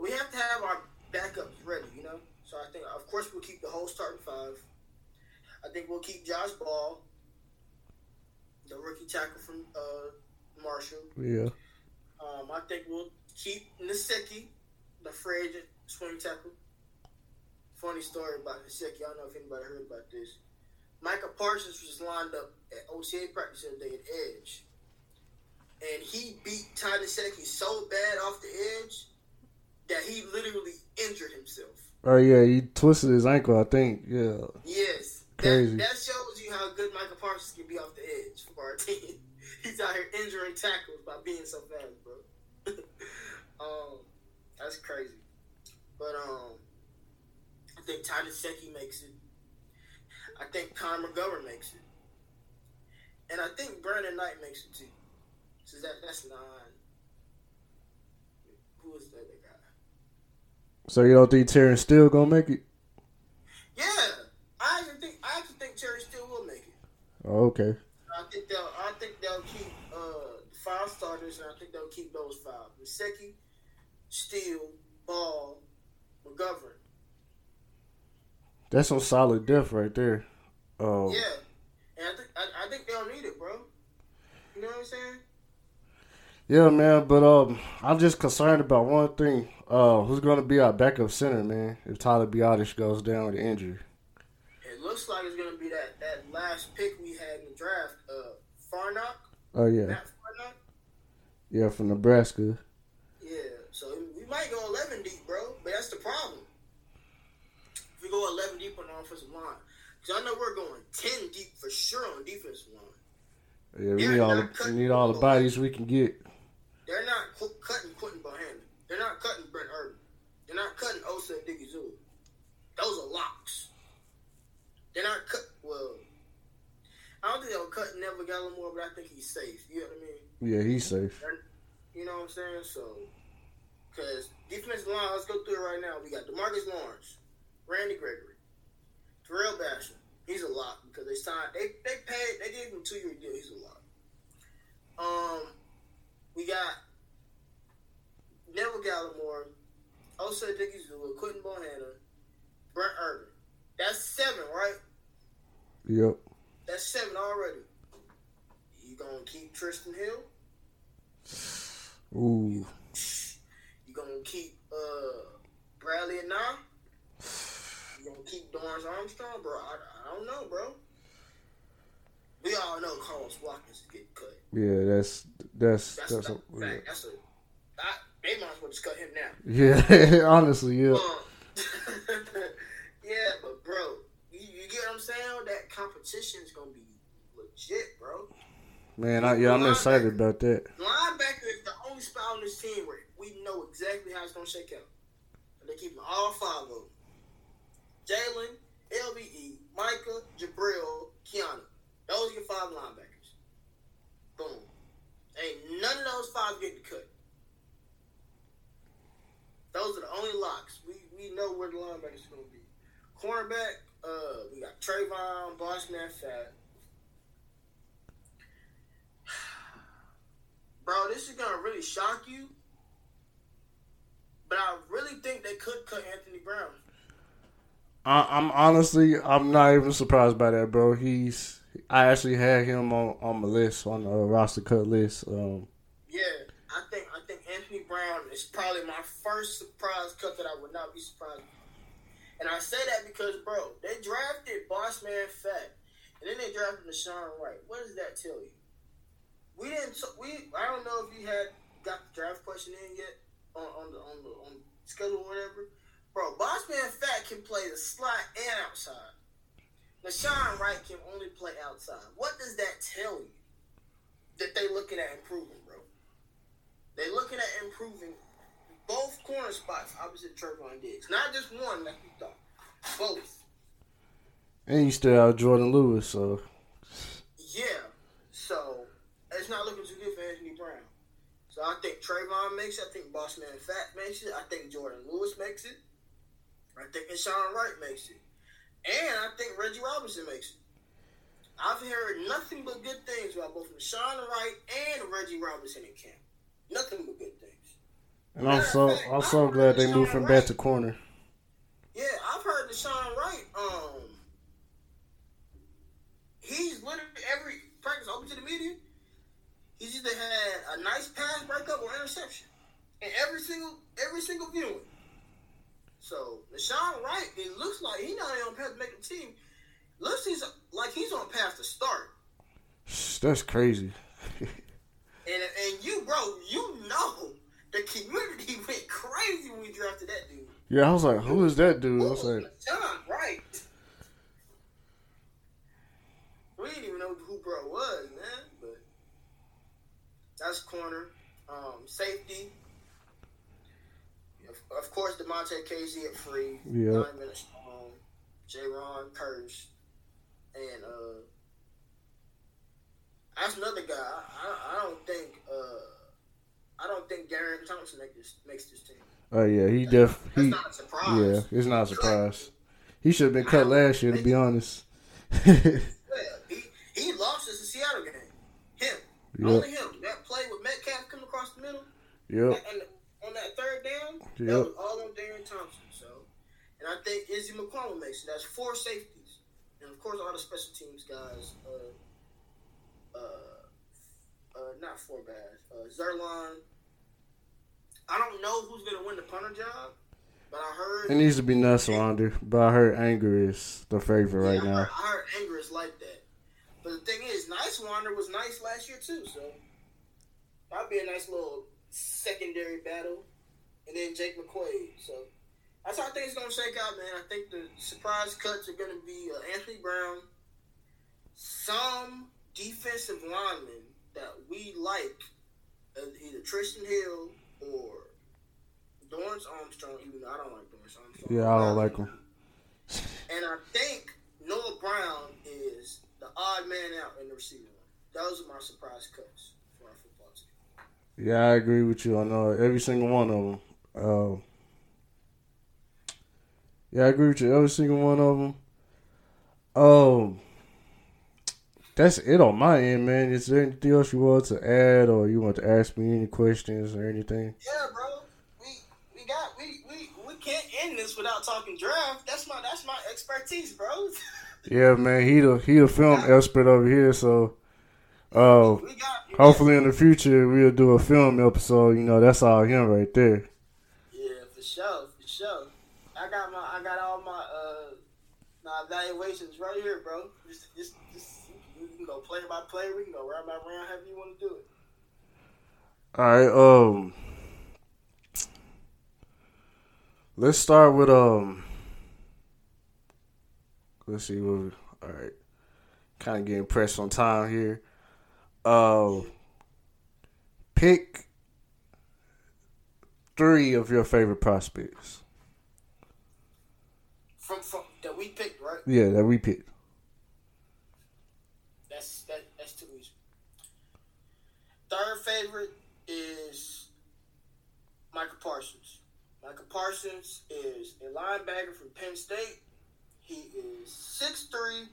We have to have our backups ready, you know? So I think of course we'll keep the whole starting five. I think we'll keep Josh Ball, the rookie tackle from uh, Marshall. Yeah, Um, I think we'll keep Nsekhe, the free agent swing tackle. Funny story about Nsekhe. I don't know if anybody heard about this. Micah Parsons was lined up at OTA practice the other day at Edge. And he beat Ty Nsekhe so bad off the edge that he literally injured himself. oh yeah. He twisted his ankle. I think. Yeah, Yes. Crazy. That, that shows you how good Micah Parsons can be off the edge for our team. He's out here injuring tackles by being so fast, bro. um, that's crazy. But um, I think Ty Nsekhe makes it. I think Connor McGovern makes it, and I think Brandon Knight makes it too. So that that's nine. Who is the other guy? So you don't think Terence Steele gonna make it? Yeah, I actually think I actually think Terry still will make it. Oh, okay. I think they'll. I think they'll keep uh, five starters, and I think they'll keep those five: Nsekhe, Steele, Ball, McGovern. That's some solid depth right there. Oh, Yeah, and I think I, I think they'll need it, bro. You know what I'm saying? yeah, man. But um, I'm just concerned about one thing. Uh, who's gonna be our backup center, man? If Tyler Biadasz goes down with an injury. It looks like it's gonna be that that last pick we had in the draft, uh, Farniok, Oh yeah, Matt Farniok. yeah, from Nebraska. Yeah, so we might go 11 deep, bro. But that's the problem. If we go 11 deep on the offensive because I know we're going 10 deep for sure on defense defensive line. Yeah, we They're need all the we need all the bodies we can get. They're not cutting Quinton Bohanna. They're not cutting Brent Urban. They're not cutting Osa Odighizuwa. Those are locks. They're not cut. Well, I don't think they'll cut Neville Gallimore, but I think he's safe. You know what I mean? Yeah, he's safe. You know what I'm saying? So, because defensive line, let's go through it right now. We got Demarcus Lawrence, Randy Gregory, Tarell Basham. He's a lot because they signed. They they paid. They gave him two year deal. He's a lot. Um, we got Neville Gallimore, Osa Odighizuwa, Quinton Bohanna, Brent Urban. That's seven, right? Yep. That's seven already. You gonna keep Trysten Hill? Ooh. You gonna keep uh Bradlee Anae? Keep Dorance Armstrong, bro? I, I don't know, bro. We all know Carlos Watkins is getting cut. Yeah, that's that's That's, that's a a, fact. That's a. I, they might as well just cut him now. yeah. Honestly, yeah. Um, yeah, but bro, you, you get what I'm saying? That competition is gonna be legit, bro. Man, I, yeah, I'm excited about that. Linebacker is the only spot on this team where we know exactly how it's gonna shake out. And they keep all five of them. Jalen, LBE, Micah, Jabril, Keanu. Those are your five linebackers. Boom. Ain't none of those five getting cut. Those are the only locks. We we know where the linebackers gonna be. Cornerback, uh, we got Trevon, Bosman, Fat. Bro, this is gonna really shock you. But I really think they could cut Anthony Brown. I, I'm honestly, I'm not even surprised by that, bro. He's, I actually had him on on my list on the roster cut list. Um, Yeah, I think I think Anthony Brown is probably my first surprise cut that I would not be surprised. And I say that because, bro, they drafted Boss Man Fat, and then they drafted Nahshon Wright. What does that tell you? We didn't. We I don't know if you had got the draft question in yet on, on the on the on schedule or whatever. Bro, Boss Man Fat can play the slot and outside. Nahshon Wright can only play outside. What does that tell you? That they looking at improving, bro. They looking at improving both corner spots opposite Trevon Diggs. Not just one like you thought. Both. and you still have Jordan Lewis, so Yeah. So it's not looking too good for Anthony Brown. So I think Trevon makes it. I think Boss Man Fat makes it. I think Jordan Lewis makes it. I think Nahshon Wright makes it. And I think Reggie Robinson makes it. I've heard nothing but good things about both Nahshon Wright and Reggie Robinson in camp. Nothing but good things. and I'm so I'm so glad they moved from back to corner. Yeah, I've heard Nahshon Wright. Um, he's literally every practice open to the media. He's either had a nice pass breakup or interception in every single every single viewing. So Nahshon Wright, it looks like he's not even on path to make the team. Looks he's like he's on path to start. That's crazy. And and you, bro, you know the community went crazy when we drafted that dude. Yeah, I was like, who is that dude? I was like, John Wright. We didn't even know who bro was, man. But that's corner. Um, safety. Of, course, Damontae Kazee at free. Yeah. Nine minutes strong. Jayron Kearse. And uh, that's another guy. I, I, don't think uh, I don't think Darian Thompson make this, makes this team. oh yeah, he def That's he not a surprise. yeah, it's not a surprise. He should have been cut last year, to be honest. Yeah, he, he lost us the Seattle game. Him. Yep. Only him. That play with Metcalf coming across the middle. Yep. And on that third down, that was all on Darian Thompson. So, and I think Izzy McCollum makes it. That's four safeties, and of course all the special teams guys. Uh, uh, uh, not four bad. Uh, Zuerlein. I don't know who's gonna win the punter job, but I heard. It needs to be Niswander, but I heard Anger is the favorite right yeah, I now. I heard anger is like that. But the thing is, Niswander was nice last year too, so that'd be a nice little secondary battle. And then Jake McQuaid. So that's how it's gonna shake out, man. I think the surprise cuts are gonna be uh, Anthony Brown, some defensive lineman that we like, uh, either Trysten Hill or Dorance Armstrong. Even though I don't like Dorance Armstrong. Yeah, I don't like him. And I think Noah Brown is the odd man out in the receiving line. Those are my surprise cuts for our football team. Yeah, I agree with you on uh, every single one of them. Uh, yeah, I agree with you. Every single one of them. Um, that's it on my end, man. Is there anything else you want to add, or you want to ask me any questions or anything? Yeah, bro. We we got we we we can't end this without talking draft. That's my that's my expertise, bro. Yeah, man. He the he the film expert over here, so. Uh, hopefully in the future we'll do a film episode. You know, that's all him right there. Yeah, for sure, for sure. I got my I got all my uh my evaluations right here, bro. Just just just we can go player by play. We can go round by round, however you want to do it. All right, um, let's start with um, let's see what. We, all right, kind of getting pressed on time here. Uh, pick three of your favorite prospects. From from that we picked, right? Yeah, that we picked. That's that that's too easy. Third favorite is Micah Parsons. Micah Parsons is a linebacker from Penn State. He is 6'3".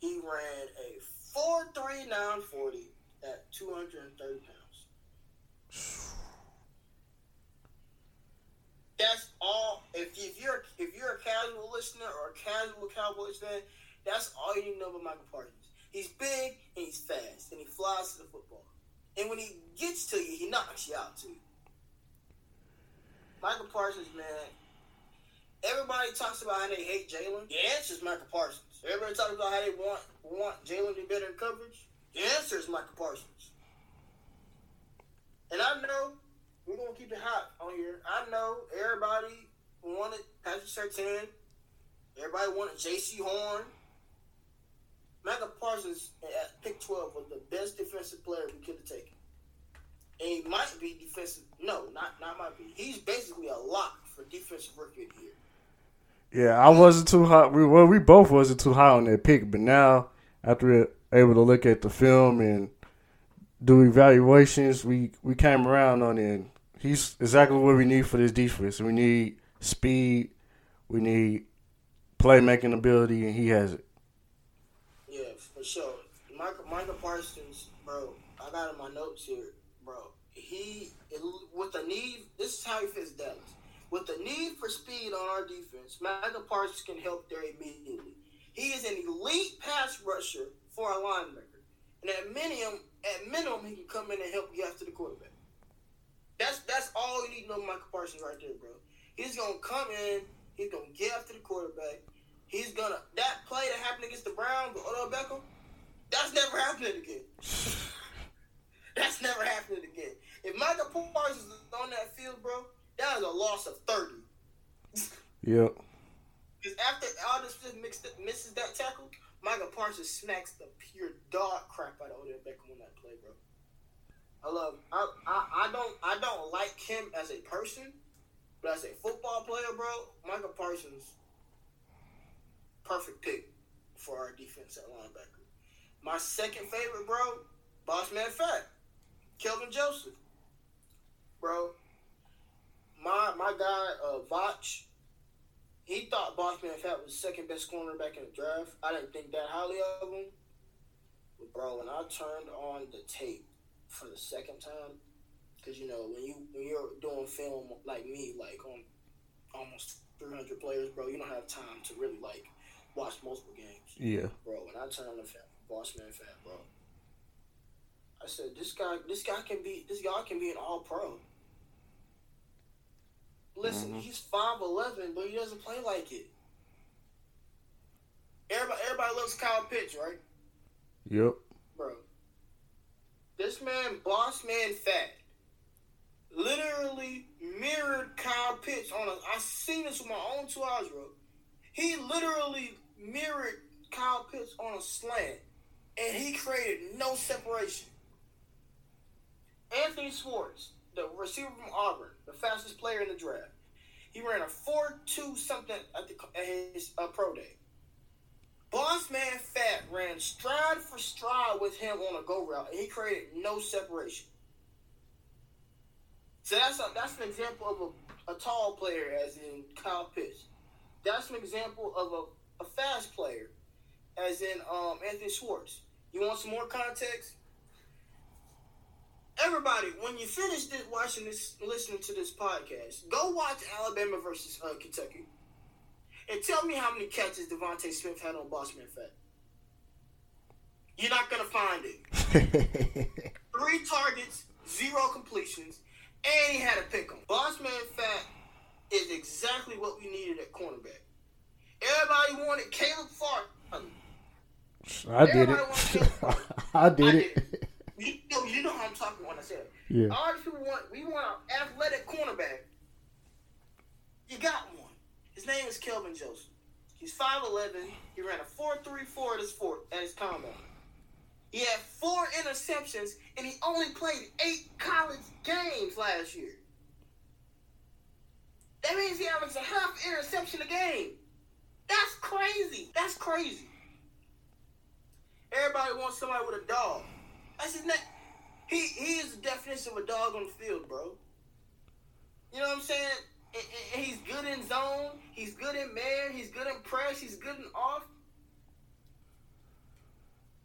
He ran a 4'3", 940 at 230 pounds. That's all. If, if you're if you're a casual listener or a casual Cowboys fan, that's all you need to know about Micah Parsons. He's big and he's fast and he flies to the football. And when he gets to you, he knocks you out too. Micah Parsons, man. Everybody talks about how they hate Jaylon. The answer is Micah Parsons. Everybody talks about how they want want Jaylon to be better in coverage. The answer is Micah Parsons. And I know we're gonna keep it hot on here. I know everybody wanted Patrick Surtain. Everybody wanted Jaycee Horn. Micah Parsons at pick 12 was the best defensive player we could have taken. And he might be defensive. No, not not might be. He's basically a lock for defensive rookie of the year. Yeah, I wasn't too high. We, well, we both wasn't too high on that pick, but now after we're able to look at the film and do evaluations, we we came around on it. He's exactly what we need for this defense. We need speed, we need playmaking ability, and he has it. Yeah, for sure. Micah Micah Parsons, bro. I got in my notes here, bro. He with the knee. This is how he fits Dallas. With the need for speed on our defense, Micah Parsons can help there immediately. He is an elite pass rusher for a linebacker, and at minimum, at minimum, he can come in and help you after the quarterback. That's that's all you need to know, Micah Parsons, right there, bro. He's gonna come in. He's gonna get after the quarterback. He's gonna that play that happened against the Browns with Odell Beckham. That's never happening again. that's never happening again. If Micah Parsons is on that field, bro, that is a loss of thirty. Yep. Because after Aldon Smith mixed, misses that tackle, Micah Parsons smacks the pure dog crap out of Odell Beckham on that play, bro. I love. I, I I don't I don't like him as a person, but as a football player, bro, Micah Parsons, perfect pick for our defense at linebacker. My second favorite, bro, Boss Man Fat, Kelvin Joseph, bro. My my guy, uh, Voch, he thought Bossman Fat was second best cornerback in the draft. I didn't think that highly of him. But bro, when I turned on the tape for the second time, because you know when you when you're doing film like me, like on almost 300 players, bro, you don't have time to really like watch multiple games. Yeah. Bro, when I turned on the fat, Bossman Fat, bro, I said this guy this guy can be this guy can be an all pro. Listen, mm-hmm. he's five eleven, but he doesn't play like it. Everybody, everybody loves Kyle Pitts, right? Yep. Bro, this man, boss man, fat, literally mirrored Kyle Pitts on a. I seen this with my own two eyes, bro. He literally mirrored Kyle Pitts on a slant, and he created no separation. Anthony Schwartz, the receiver from Auburn, the fastest player in the draft. He ran a 4-2 something at, the, at his uh, pro day. Boss Man Fat ran stride for stride with him on a go route, and he created no separation. So that's a, that's an example of a, a tall player, as in Kyle Pitts. That's an example of a, a fast player, as in um, Anthony Schwartz. You want some more context? Everybody, when you finish this, watching this, listening to this podcast, go watch Alabama versus uh, Kentucky, and tell me how many catches DeVonta Smith had on Bossman Fat. You're not gonna find it. Three targets, zero completions, and he had a pick on. Bossman Fat is exactly what we needed at cornerback. Everybody wanted Caleb Farley. I did it. I did it. You know, you know how I'm talking when I say it. Yeah. All these people want, we want an athletic cornerback. You got one. His name is Kelvin Joseph. He's 5'11. He ran a 4.34 at his, four, at his combine. He had four interceptions, and he only played eight college games last year. That means he averaged a half interception a game. That's crazy. That's crazy. Everybody wants somebody with a dog. That's his name. He he is the definition of a dog on the field, bro. You know what I'm saying? And, and he's good in zone. He's good in man. He's good in press. He's good in off.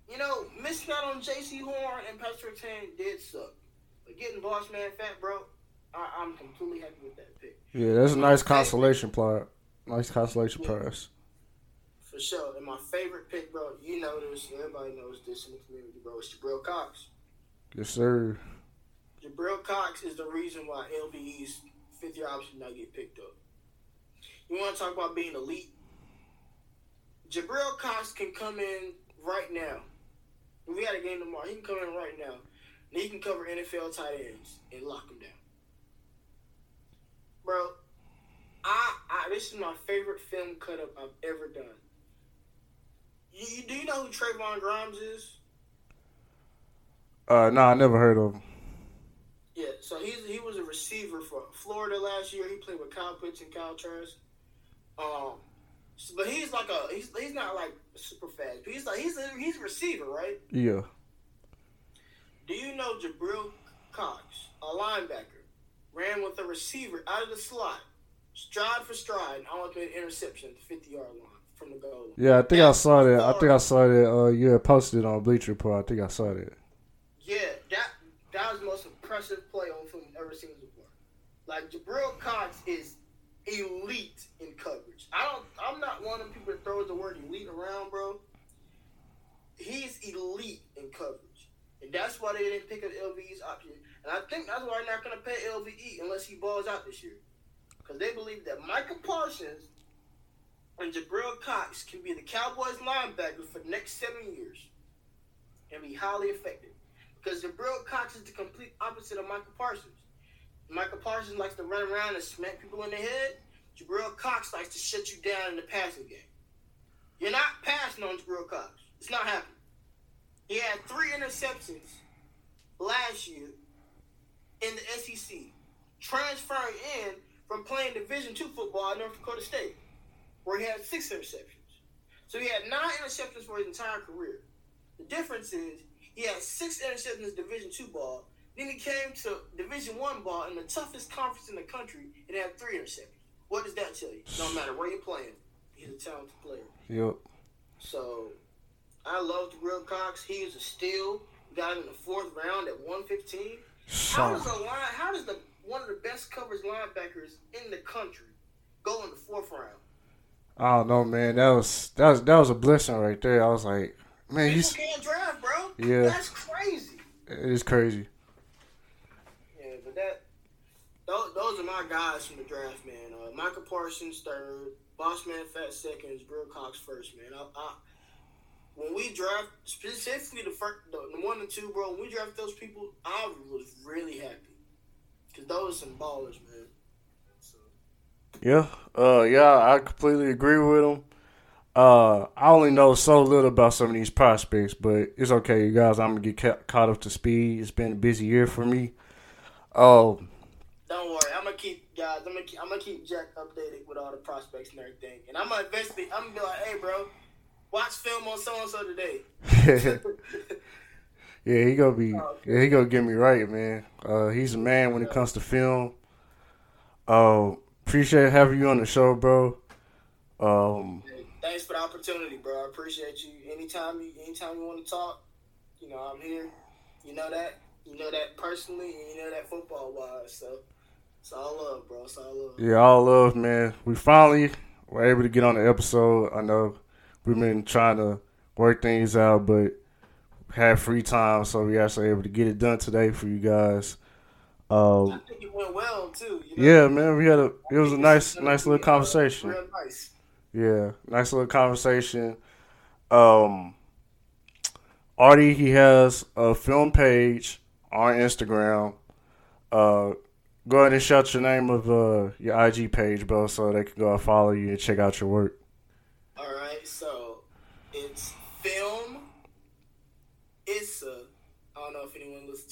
You know, missing out on Jaycee Horn and Patrick Surtain did suck. But getting Boss Man Fat, bro, I, am completely happy with that pick. Yeah, that's a nice consolation plot. Nice consolation yeah. prize. For sure. And my favorite pick, bro, you know this, everybody knows this in the community, bro, it's Jabril Cox. Yes, sir. Jabril Cox is the reason why LVE's fifth year option not get picked up. You want to talk about being elite? Jabril Cox can come in right now we got a game tomorrow. He can come in right now. And he can cover NFL tight ends and lock them down. Bro, I, I this is my favorite film cut up I've ever done. You, do you know who Trevon Grimes is? Uh, no, I never heard of him. Yeah, so he's he was a receiver for Florida last year. He played with Kyle Pitts and Kyle Trask. Um, but he's like a he's he's not like super fast. But he's like he's a he's a receiver, right? Yeah. Do you know Jabril Cox, a linebacker, ran with a receiver out of the slot, stride for stride, and almost made an interception at the fifty yard line from the goal. Yeah, I think I saw that. I think I saw that. Uh, you had posted on Bleacher Report. I think I saw that. Yeah, that that was the most impressive play on film I've ever seen before. Like Jabril Cox is elite in coverage. I don't. I'm not one of them people that throws the word elite around, bro. He's elite in coverage, and that's why they didn't pick up LVE's option. And I think that's why they're not going to pay LVE unless he balls out this year, because they believe that Micah Parsons and Jabril Cox can be the Cowboys linebacker for the next seven years and be highly effective. Because Jabril Cox is the complete opposite of Micah Parsons. Micah Parsons likes to run around and smack people in the head. Jabril Cox likes to shut you down in the passing game. You're not passing on Jabril Cox. It's not happening. He had three interceptions last year in the SEC, transferring in from playing Division two football at North Dakota State, where he had six interceptions. So he had nine interceptions for his entire career. The difference is he had six interceptions in Division two ball then he came to Division One ball in the toughest conference in the country and had three interceptions. What does that tell you? No matter where you're playing, he's a talented player. Yep. So I love Jabril Cox. He is a steal. Got in the fourth round at 115. How does a line? How does the one of the best coverage linebackers in the country go in the fourth round? I don't know, man. That was that was that was a blessing right there. I was like, man, People he's can't draft, bro. Yeah, that's crazy. It is crazy Yeah, but that those, those are my guys from the draft, man. Uh, Micah Parsons third, Bossman Fat second, Bill Cox first, man. I, I, when we draft, specifically the first, the, the, one and two, bro. When we draft those people, I was really happy because those are some ballers, man. Yeah, uh, yeah, I completely agree with him. Uh, I only know so little about some of these prospects, but it's okay, you guys. I'm gonna get ca- caught up to speed. It's been a busy year for me. Oh. Don't worry, I'm gonna keep guys. I'm gonna keep, I'm gonna keep Jack updated with all the prospects and everything, and I'm gonna eventually I'm gonna be like, hey, bro, watch film on so and so today. yeah, he gonna be. Oh, yeah, he gonna get me right, man. Uh, he's a man when it comes to film. Uh, appreciate having you on the show, bro. Um, thanks for the opportunity, bro. I appreciate you. Anytime you, anytime you want to talk, you know I'm here. You know that. You know that personally, and you know that football wise. So it's all love, bro. It's all love. Yeah, all love, man. We finally were able to get on the episode. I know we've been trying to work things out, but had free time, so we actually able to get it done today for you guys. Um, I think it went well too. You know? Yeah, man, we had a it was a nice nice little conversation. Real nice. Yeah, nice little conversation. Um, Artie, he has a film page on Instagram. Uh, go ahead and shout your name of uh, your IG page, bro, so they can go and follow you and check out your work. All right, so it's. It's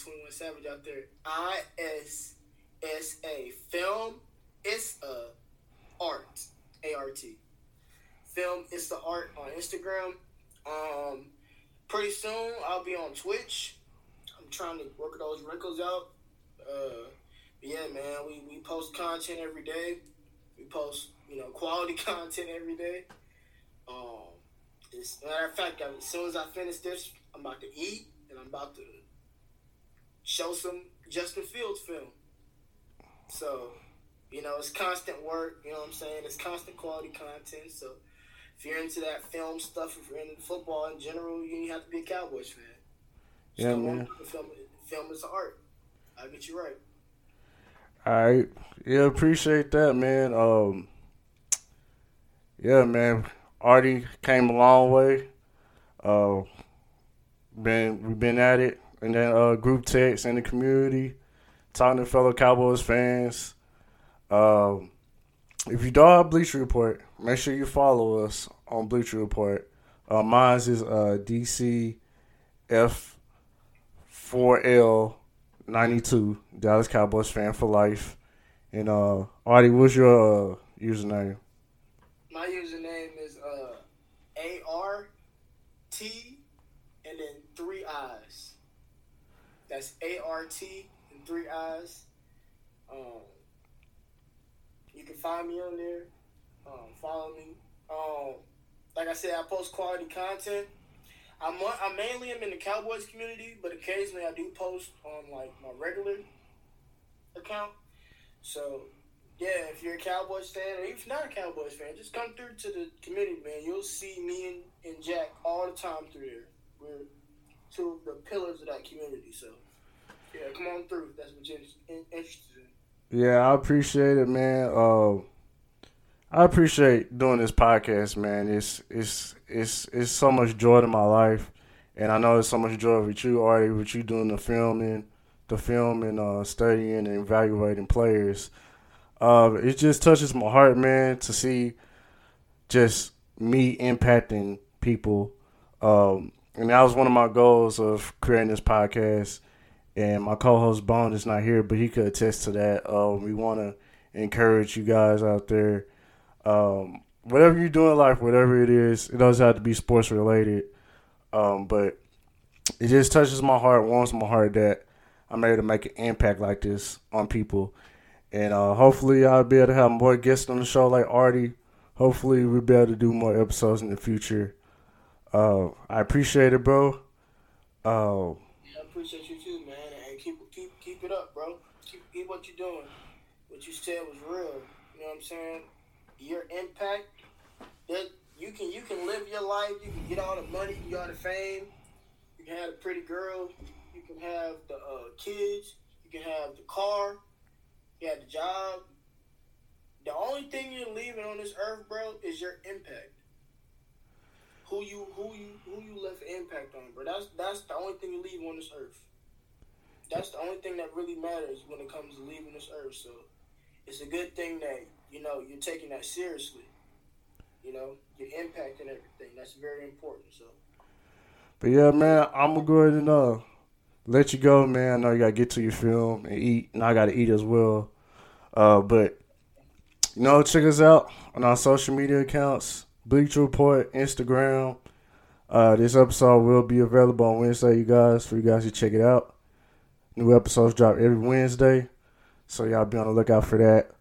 21 Savage out there. I S S A. Film is a art. A R T. Film is the art on Instagram. Um, pretty soon I'll be on Twitch. I'm trying to work those wrinkles out. Uh, yeah, man, we, we post content every day. We post, you know, quality content every day. Um, as matter of fact, I mean, as soon as I finish this, I'm about to eat and I'm about to show some Justin Fields film. So, you know, it's constant work. You know what I'm saying? It's constant quality content. So, if you're into that film stuff, if you're into football in general, you have to be a Cowboys fan. Just yeah, man. Film, film is art. I'll get you right. All right. Yeah, appreciate that, man. Um, yeah, man. Artie came a long way. Uh, been we've been at it, and then uh, group text in the community, talking to fellow Cowboys fans. Um, if you don't have Bleacher Report, make sure you follow us on Bleacher Report. Uh, mine is uh, DCF4L ninety two, Dallas Cowboys fan for life. And uh, Artie, what's your uh, username? My username is uh, A R T and then three eyes. That's A R T and three eyes. Um, you can find me on there. Um, follow me. Um, like I said, I post quality content. I'm I mainly am in the Cowboys community, but occasionally I do post on like my regular account. So yeah, if you're a Cowboys fan, or if you're not a Cowboys fan, just come through to the community, man. You'll see me and, and Jack all the time through there. We're two of the pillars of that community. So yeah, come on through. That's what you're interested in. Yeah, I appreciate it, man. Uh, I appreciate doing this podcast, man. It's it's it's it's so much joy to my life, and I know it's so much joy with you, Artie, with you doing the filming, the filming, uh, studying and evaluating players. Uh, it just touches my heart, man, to see just me impacting people. Um, and that was one of my goals of creating this podcast. And my co-host Bond is not here, but he could attest to that. Uh, we want to encourage you guys out there um, whatever you do in life, whatever it is, it doesn't have to be sports related. Um, but it just touches my heart, warms my heart that I'm able to make an impact like this on people. And uh, hopefully, I'll be able to have more guests on the show like Artie. Hopefully, we'll be able to do more episodes in the future. Uh, I appreciate it, bro. Uh, yeah, I appreciate you too, man. And keep keep keep it up, bro. Keep keep what you're doing. What you said was real. You know what I'm saying? your impact that you can you can live your life, you can get all the money, you got the fame, you can have a pretty girl, you can have the uh, kids, you can have the car, you have the job. The only thing you're leaving on this earth, bro, is your impact. Who you who you who you left impact on, bro. That's that's the only thing you leave on this earth. That's the only thing that really matters when it comes to leaving this earth. So it's a good thing that you know, you're taking that seriously. You know, your impact and everything. That's very important. So. But yeah, man, I'm gonna go ahead and uh, let you go, man. I know you gotta get to your film and eat, and I gotta eat as well. Uh, but you know, check us out on our social media accounts: Bleacher Report, Instagram. Uh, this episode will be available on Wednesday, you guys, for you guys to check it out. New episodes drop every Wednesday, so y'all be on the lookout for that.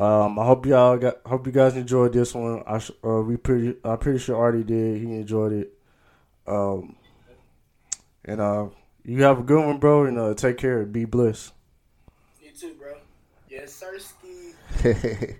Um, I hope y'all got hope you guys enjoyed this one. I sh- uh, we pretty I'm pretty sure Artie did. He enjoyed it. Um, and uh, you have a good one, bro. And uh, take care. Be blessed. You too, bro. Yes, sir.